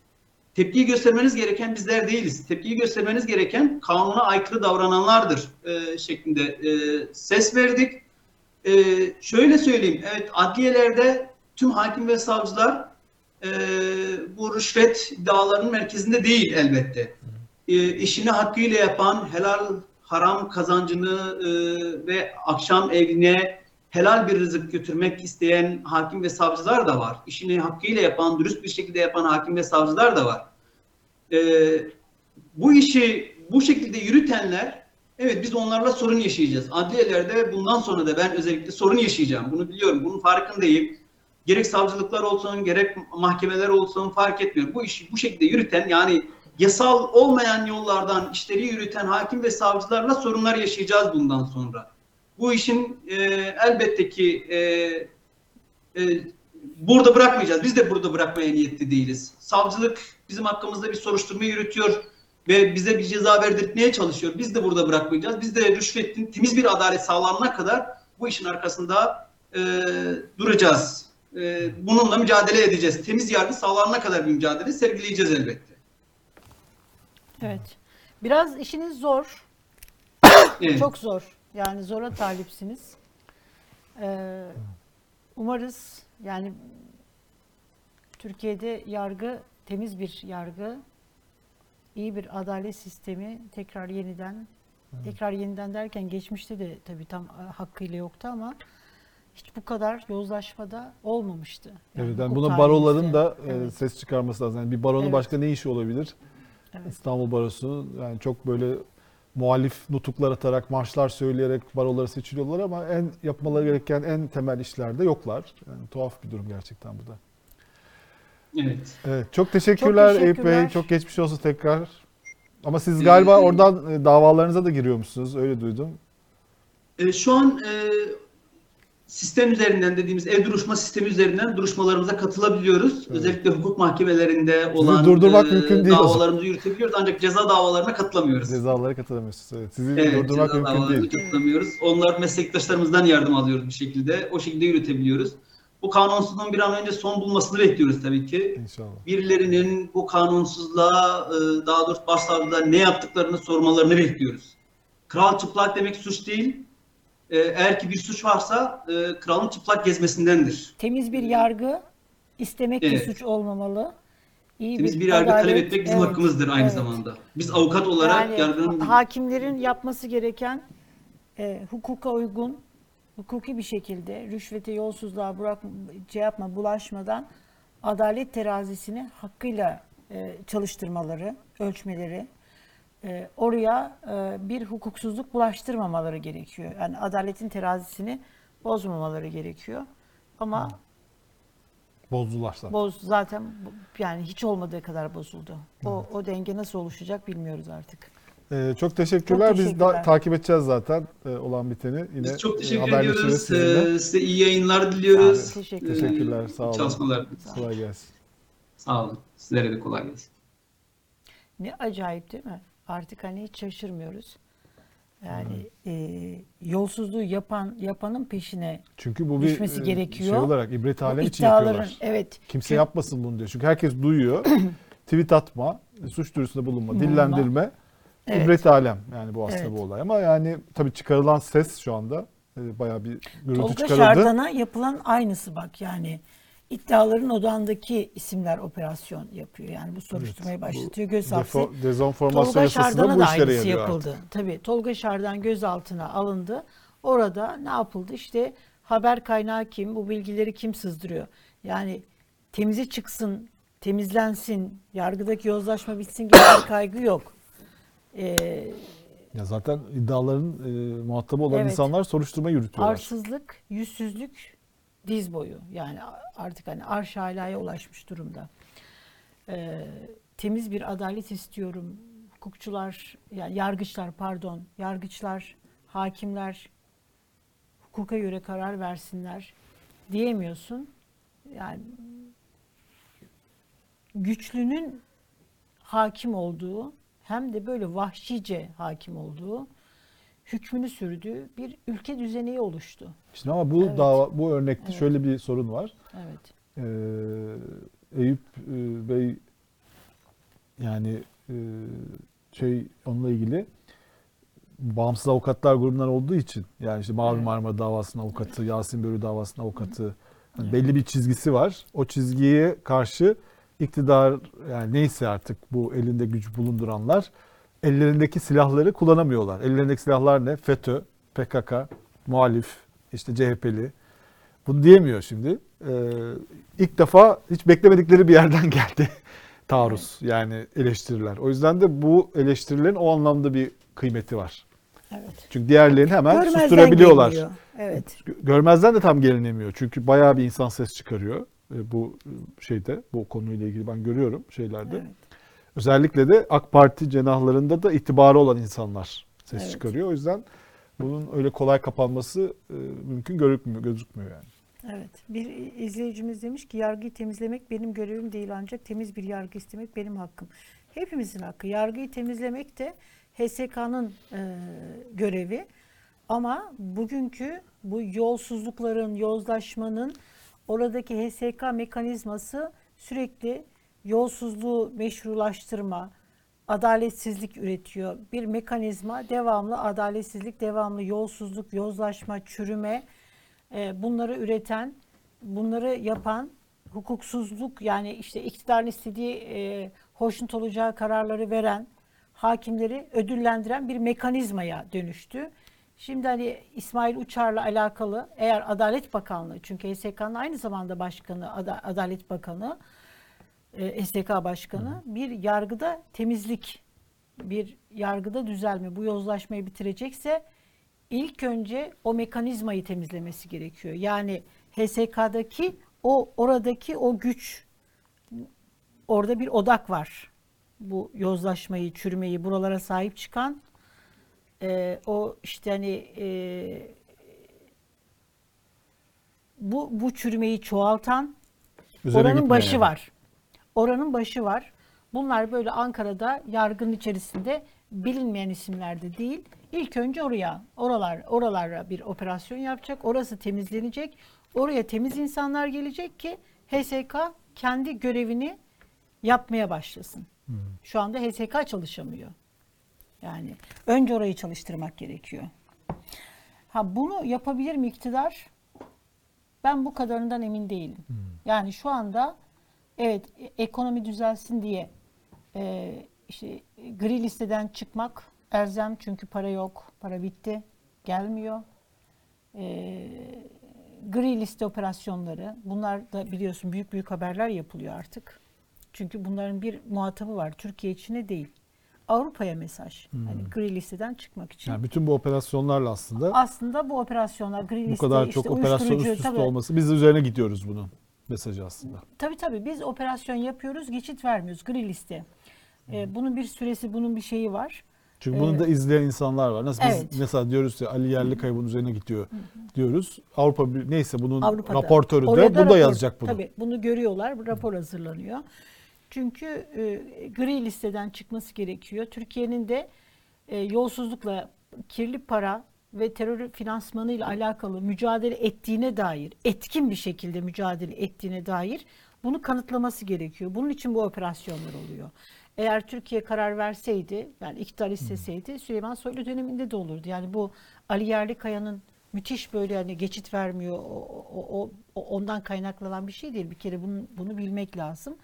Tepkiyi göstermeniz gereken bizler değiliz. Tepkiyi göstermeniz gereken kanuna aykırı davrananlardır e, şeklinde e, ses verdik. E, şöyle söyleyeyim, evet adliyelerde tüm hakim ve savcılar e, bu rüşvet iddialarının merkezinde değil elbette. E, işini hakkıyla yapan, helal haram kazancını e, ve akşam evine helal bir rızık götürmek isteyen hakim ve savcılar da var. İşini hakkıyla yapan, dürüst bir şekilde yapan hakim ve savcılar da var. Ee, bu işi bu şekilde yürütenler, evet biz onlarla sorun yaşayacağız. Adliyelerde bundan sonra da ben özellikle sorun yaşayacağım. Bunu biliyorum, bunun farkındayım. Gerek savcılıklar olsun, gerek mahkemeler olsun fark etmiyor. Bu işi bu şekilde yürüten yani yasal olmayan yollardan işleri yürüten hakim ve savcılarla sorunlar yaşayacağız bundan sonra bu işin e, elbette ki e, e, burada bırakmayacağız. Biz de burada bırakmaya niyetli değiliz. Savcılık bizim hakkımızda bir soruşturma yürütüyor ve bize bir ceza verdirtmeye çalışıyor. Biz de burada bırakmayacağız. Biz de rüşvetin temiz bir adalet sağlanana kadar bu işin arkasında e, duracağız. E, bununla mücadele edeceğiz. Temiz yargı sağlanana kadar bir mücadele sergileyeceğiz elbette. Evet. Biraz işiniz zor. Evet. Çok zor. Yani zora talipsiniz. Ee, umarız yani Türkiye'de yargı temiz bir yargı, iyi bir adalet sistemi tekrar yeniden tekrar yeniden derken geçmişte de tabii tam e, hakkıyla yoktu ama hiç bu kadar yozlaşmada olmamıştı. Evet, hukuk yani buna baroların da e, Evet. ses çıkarması lazım. Yani bir baronun Evet. başka ne işi olabilir? Evet. İstanbul Barosu yani çok böyle muhalif nutuklar atarak, marşlar söyleyerek baroları seçiliyorlar ama en yapmaları gereken en temel işlerde yoklar. Yani tuhaf bir durum gerçekten bu da. Evet. Evet, çok teşekkürler, Eyüp Bey. teşekkürler. Çok geçmiş olsun tekrar. Ama siz Ee, galiba oradan e, davalarınıza da giriyormuşsunuz, öyle duydum. E, şu an e, sistem üzerinden dediğimiz ev duruşma sistemi üzerinden duruşmalarımıza katılabiliyoruz. Evet. Özellikle hukuk mahkemelerinde olan durdurmak e, mümkün değil davalarımızı yürütebiliyoruz ancak ceza davalarına katılamıyoruz. Cezalara katılamıyorsunuz. Evet, sizi Evet, durdurmak ceza mümkün değil. katılamıyoruz. Onlar meslektaşlarımızdan yardım alıyoruz bir şekilde. O şekilde yürütebiliyoruz. Bu kanunsuzluğun bir an önce son bulmasını bekliyoruz tabii ki. İnşallah. Birilerinin bu kanunsuzluğa, e, daha doğrusu başsavcılığa ne yaptıklarını sormalarını bekliyoruz. Kral çıplak demek suç değil. E, Eğer ki bir suç varsa e, kralın çıplak gezmesindendir. Temiz bir yargı istemek Evet. suç olmamalı. İyi Temiz bir yargı adalet- talep etmek bizim evet, hakkımızdır aynı evet. zamanda. Biz avukat olarak Yani yargının hakimlerin yapması gereken e, hukuka uygun, hukuki bir şekilde rüşvete, yolsuzluğa bırak, şey yapma, bulaşmadan adalet terazisini hakkıyla e, çalıştırmaları, ölçmeleri. E, oraya e, bir hukuksuzluk bulaştırmamaları gerekiyor. Yani adaletin terazisini bozmamaları gerekiyor. Ama Bozdular zaten. boz zaten bu- yani hiç olmadığı kadar bozuldu. O o denge nasıl oluşacak bilmiyoruz artık. Ee, çok teşekkürler. Çok Biz teşekkürler. da takip edeceğiz zaten e, olan biteni. Yine Biz çok e, teşekkür haberleşiriz ediyoruz. sizinle. Ee, size iyi yayınlar diliyoruz. Teşekkür Ee, Teşekkürler, sağ olun. Çalışmalar. Kolay gelsin. Sağ olun. Sizlere de kolay gelsin. Ne acayip değil mi? Artık hani hiç şaşırmıyoruz. Yani e, yolsuzluğu yapan yapanın peşine Çünkü bu bir Düşmesi e, gerekiyor. şey olarak ibret alem için yapıyorlar. evet Kimse çünkü- yapmasın bunu diyor. Çünkü herkes duyuyor. Tweet atma, suç duyurusunda bulunma, Bulunma. dillendirme. Evet. İbret alem yani bu aslında Evet. bu olay. Ama yani tabii çıkarılan ses şu anda e, bayağı bir gürültü Tolga çıkarıldı. Şardan'a yapılan aynısı bak yani iddiaların odağındaki isimler operasyon yapıyor. Yani bu soruşturmayı bu başlatıyor. Göz hapsi. Tolga Şardan'a bu da aynısı yapıldı. artık. Tabii Tolga Şardan gözaltına alındı. Orada ne yapıldı? İşte haber kaynağı kim? Bu bilgileri kim sızdırıyor? Yani temize çıksın, temizlensin, yargıdaki yozlaşma bitsin gibi bir kaygı yok. Ee, Ya zaten iddiaların e, muhatabı olan Evet. insanlar soruşturma yürütüyorlar. arsızlık, yüzsüzlük diz boyu. Yani artık hani arş alaya ulaşmış durumda. Ee, temiz bir adalet istiyorum. Hukukçular, yani yargıçlar pardon, yargıçlar, hakimler hukuka göre karar versinler diyemiyorsun. Yani güçlünün hakim olduğu hem de böyle vahşice hakim olduğu hükmünü sürdüğü bir ülke düzeni oluştu. Şimdi ama bu Evet. dava bu örnekte Evet. şöyle bir sorun var. Evet. Ee, Eyüp e, Bey yani e, şey onunla ilgili bağımsız avukatlar grubundan olduğu için yani işte Mavi Evet. Marmara davasının avukatı, Yasin Börü davasının avukatı Evet. belli bir çizgisi var. O çizgiye karşı iktidar yani neyse artık bu elinde güç bulunduranlar ellerindeki silahları kullanamıyorlar. Ellerindeki silahlar ne? FETÖ, PKK, muhalif, işte CHP'li. Bunu diyemiyor şimdi. Ee, ilk defa hiç beklemedikleri bir yerden geldi taarruz yani eleştiriler. O yüzden de bu eleştirilerin o anlamda bir kıymeti var. Evet. Çünkü diğerlerini hemen Görmezden susturabiliyorlar. geliniyor. Evet. Görmezden de tam gelinemiyor. Çünkü bayağı bir insan ses çıkarıyor. Ee, Bu şeyde, bu konuyla ilgili ben görüyorum şeylerde. Evet. Özellikle de AK Parti cenahlarında da itibarı olan insanlar ses Evet. çıkarıyor. O yüzden bunun öyle kolay kapanması e, mümkün görükmüyor, gözükmüyor yani. Evet. Bir izleyicimiz demiş ki yargıyı temizlemek benim görevim değil ancak temiz bir yargı istemek benim hakkım. Hepimizin hakkı. Yargıyı temizlemek de HSK'nın e, görevi. Ama bugünkü bu yolsuzlukların, yozlaşmanın oradaki HSK mekanizması sürekli yolsuzluğu meşrulaştırma, adaletsizlik üretiyor. Bir mekanizma devamlı adaletsizlik, devamlı yolsuzluk, yozlaşma, çürüme e, bunları üreten, bunları yapan hukuksuzluk yani işte iktidarın istediği e, hoşnut olacağı kararları veren hakimleri ödüllendiren bir mekanizmaya dönüştü. Şimdi hani İsmail Uçar'la alakalı eğer Adalet Bakanlığı çünkü HSK'nın aynı zamanda başkanı Ada- Adalet Bakanı e, SDK Başkanı bir yargıda temizlik, bir yargıda düzelme, bu yozlaşmayı bitirecekse ilk önce o mekanizmayı temizlemesi gerekiyor. Yani HSK'daki o oradaki o güç orada bir odak var. Bu yozlaşmayı, çürümeyi buralara sahip çıkan e, o işte hani e, bu bu çürümeyi çoğaltan Üzerine Oranın başı yani. var. Oranın başı var. Bunlar böyle Ankara'da yargının içerisinde bilinmeyen isimler de değil. İlk önce oraya, oralar, oralara bir operasyon yapacak. Orası temizlenecek. Oraya temiz insanlar gelecek ki HSK kendi görevini yapmaya başlasın. Hmm. Şu anda HSK çalışamıyor. Yani önce orayı çalıştırmak gerekiyor. Ha bunu yapabilir mi iktidar? Ben bu kadarından emin değilim. Yani şu anda evet e- ekonomi düzelsin diye e, işte e, gri listeden çıkmak erzem çünkü para yok, para bitti, gelmiyor. E, gri liste operasyonları bunlar da biliyorsun büyük büyük haberler yapılıyor artık. Çünkü bunların bir muhatabı var. Türkiye içine değil. Avrupa'ya mesaj. Hani gri listeden çıkmak için. Yani bütün bu operasyonlarla aslında Aslında bu operasyonlar gri bu liste kadar işte çok operasyon üst üste olması biz de üzerine gidiyoruz bunun mesajı aslında. Tabii tabii biz operasyon yapıyoruz, geçit vermiyoruz. Gri liste. Ee, bunun bir süresi, bunun bir şeyi var. Çünkü bunu Ee, da izleyen insanlar var. Nasıl biz evet. mesela diyoruz ya Ali Yerlikaya bunun üzerine gidiyor diyoruz. Avrupa neyse bunun Avrupa'da. raportörü de Oraya bu da rapor- yazacak bunu. Tabii bunu görüyorlar, rapor hazırlanıyor. Çünkü e, gri listeden çıkması gerekiyor. Türkiye'nin de e, yolsuzlukla, kirli para ve terör finansmanı ile alakalı mücadele ettiğine dair, etkin bir şekilde mücadele ettiğine dair bunu kanıtlaması gerekiyor. Bunun için bu operasyonlar oluyor. Eğer Türkiye karar verseydi, yani iktidar isteseydi Süleyman Soylu döneminde de olurdu. Yani bu Ali Yerlikaya'nın müthiş böyle hani geçit vermiyor, o, o- o- ondan kaynaklanan bir şey değil. Bir kere bunu, bunu bilmek lazım.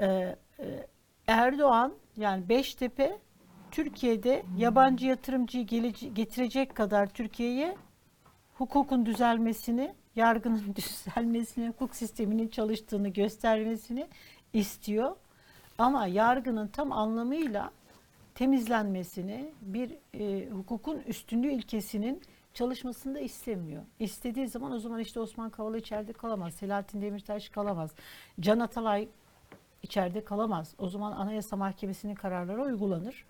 Ee, e, Erdoğan yani Beştepe Türkiye'de yabancı yatırımcıyı getirecek kadar Türkiye'ye hukukun düzelmesini, yargının düzelmesini, hukuk sisteminin çalıştığını göstermesini istiyor. Ama yargının tam anlamıyla temizlenmesini, bir e, hukukun üstünlüğü ilkesinin çalışmasını da istemiyor. İstediği zaman o zaman işte Osman Kavala içeride kalamaz, Selahattin Demirtaş kalamaz, Can Atalay içeride kalamaz. O zaman Anayasa Mahkemesi'nin kararları uygulanır.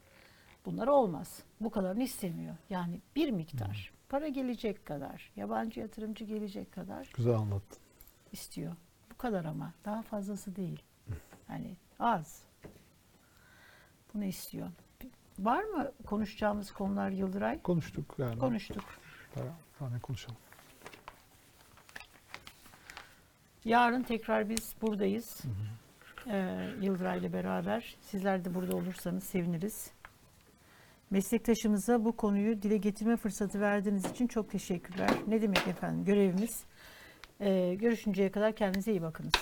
Bunlar olmaz. Bu kadarını istemiyor. Yani bir miktar para gelecek kadar, yabancı yatırımcı gelecek kadar Güzel anlattın. istiyor. Bu kadar ama daha fazlası değil. Yani az. Bunu istiyor. Var mı konuşacağımız konular Yıldıray? Konuştuk yani. Konuştuk. Daha ne konuşalım. Yarın tekrar biz buradayız. Ee, Yıldıray ile beraber. Sizler de burada olursanız seviniriz. Meslektaşımıza bu konuyu dile getirme fırsatı verdiğiniz için çok teşekkürler. Ne demek efendim görevimiz. Ee, görüşünceye kadar kendinize iyi bakınız.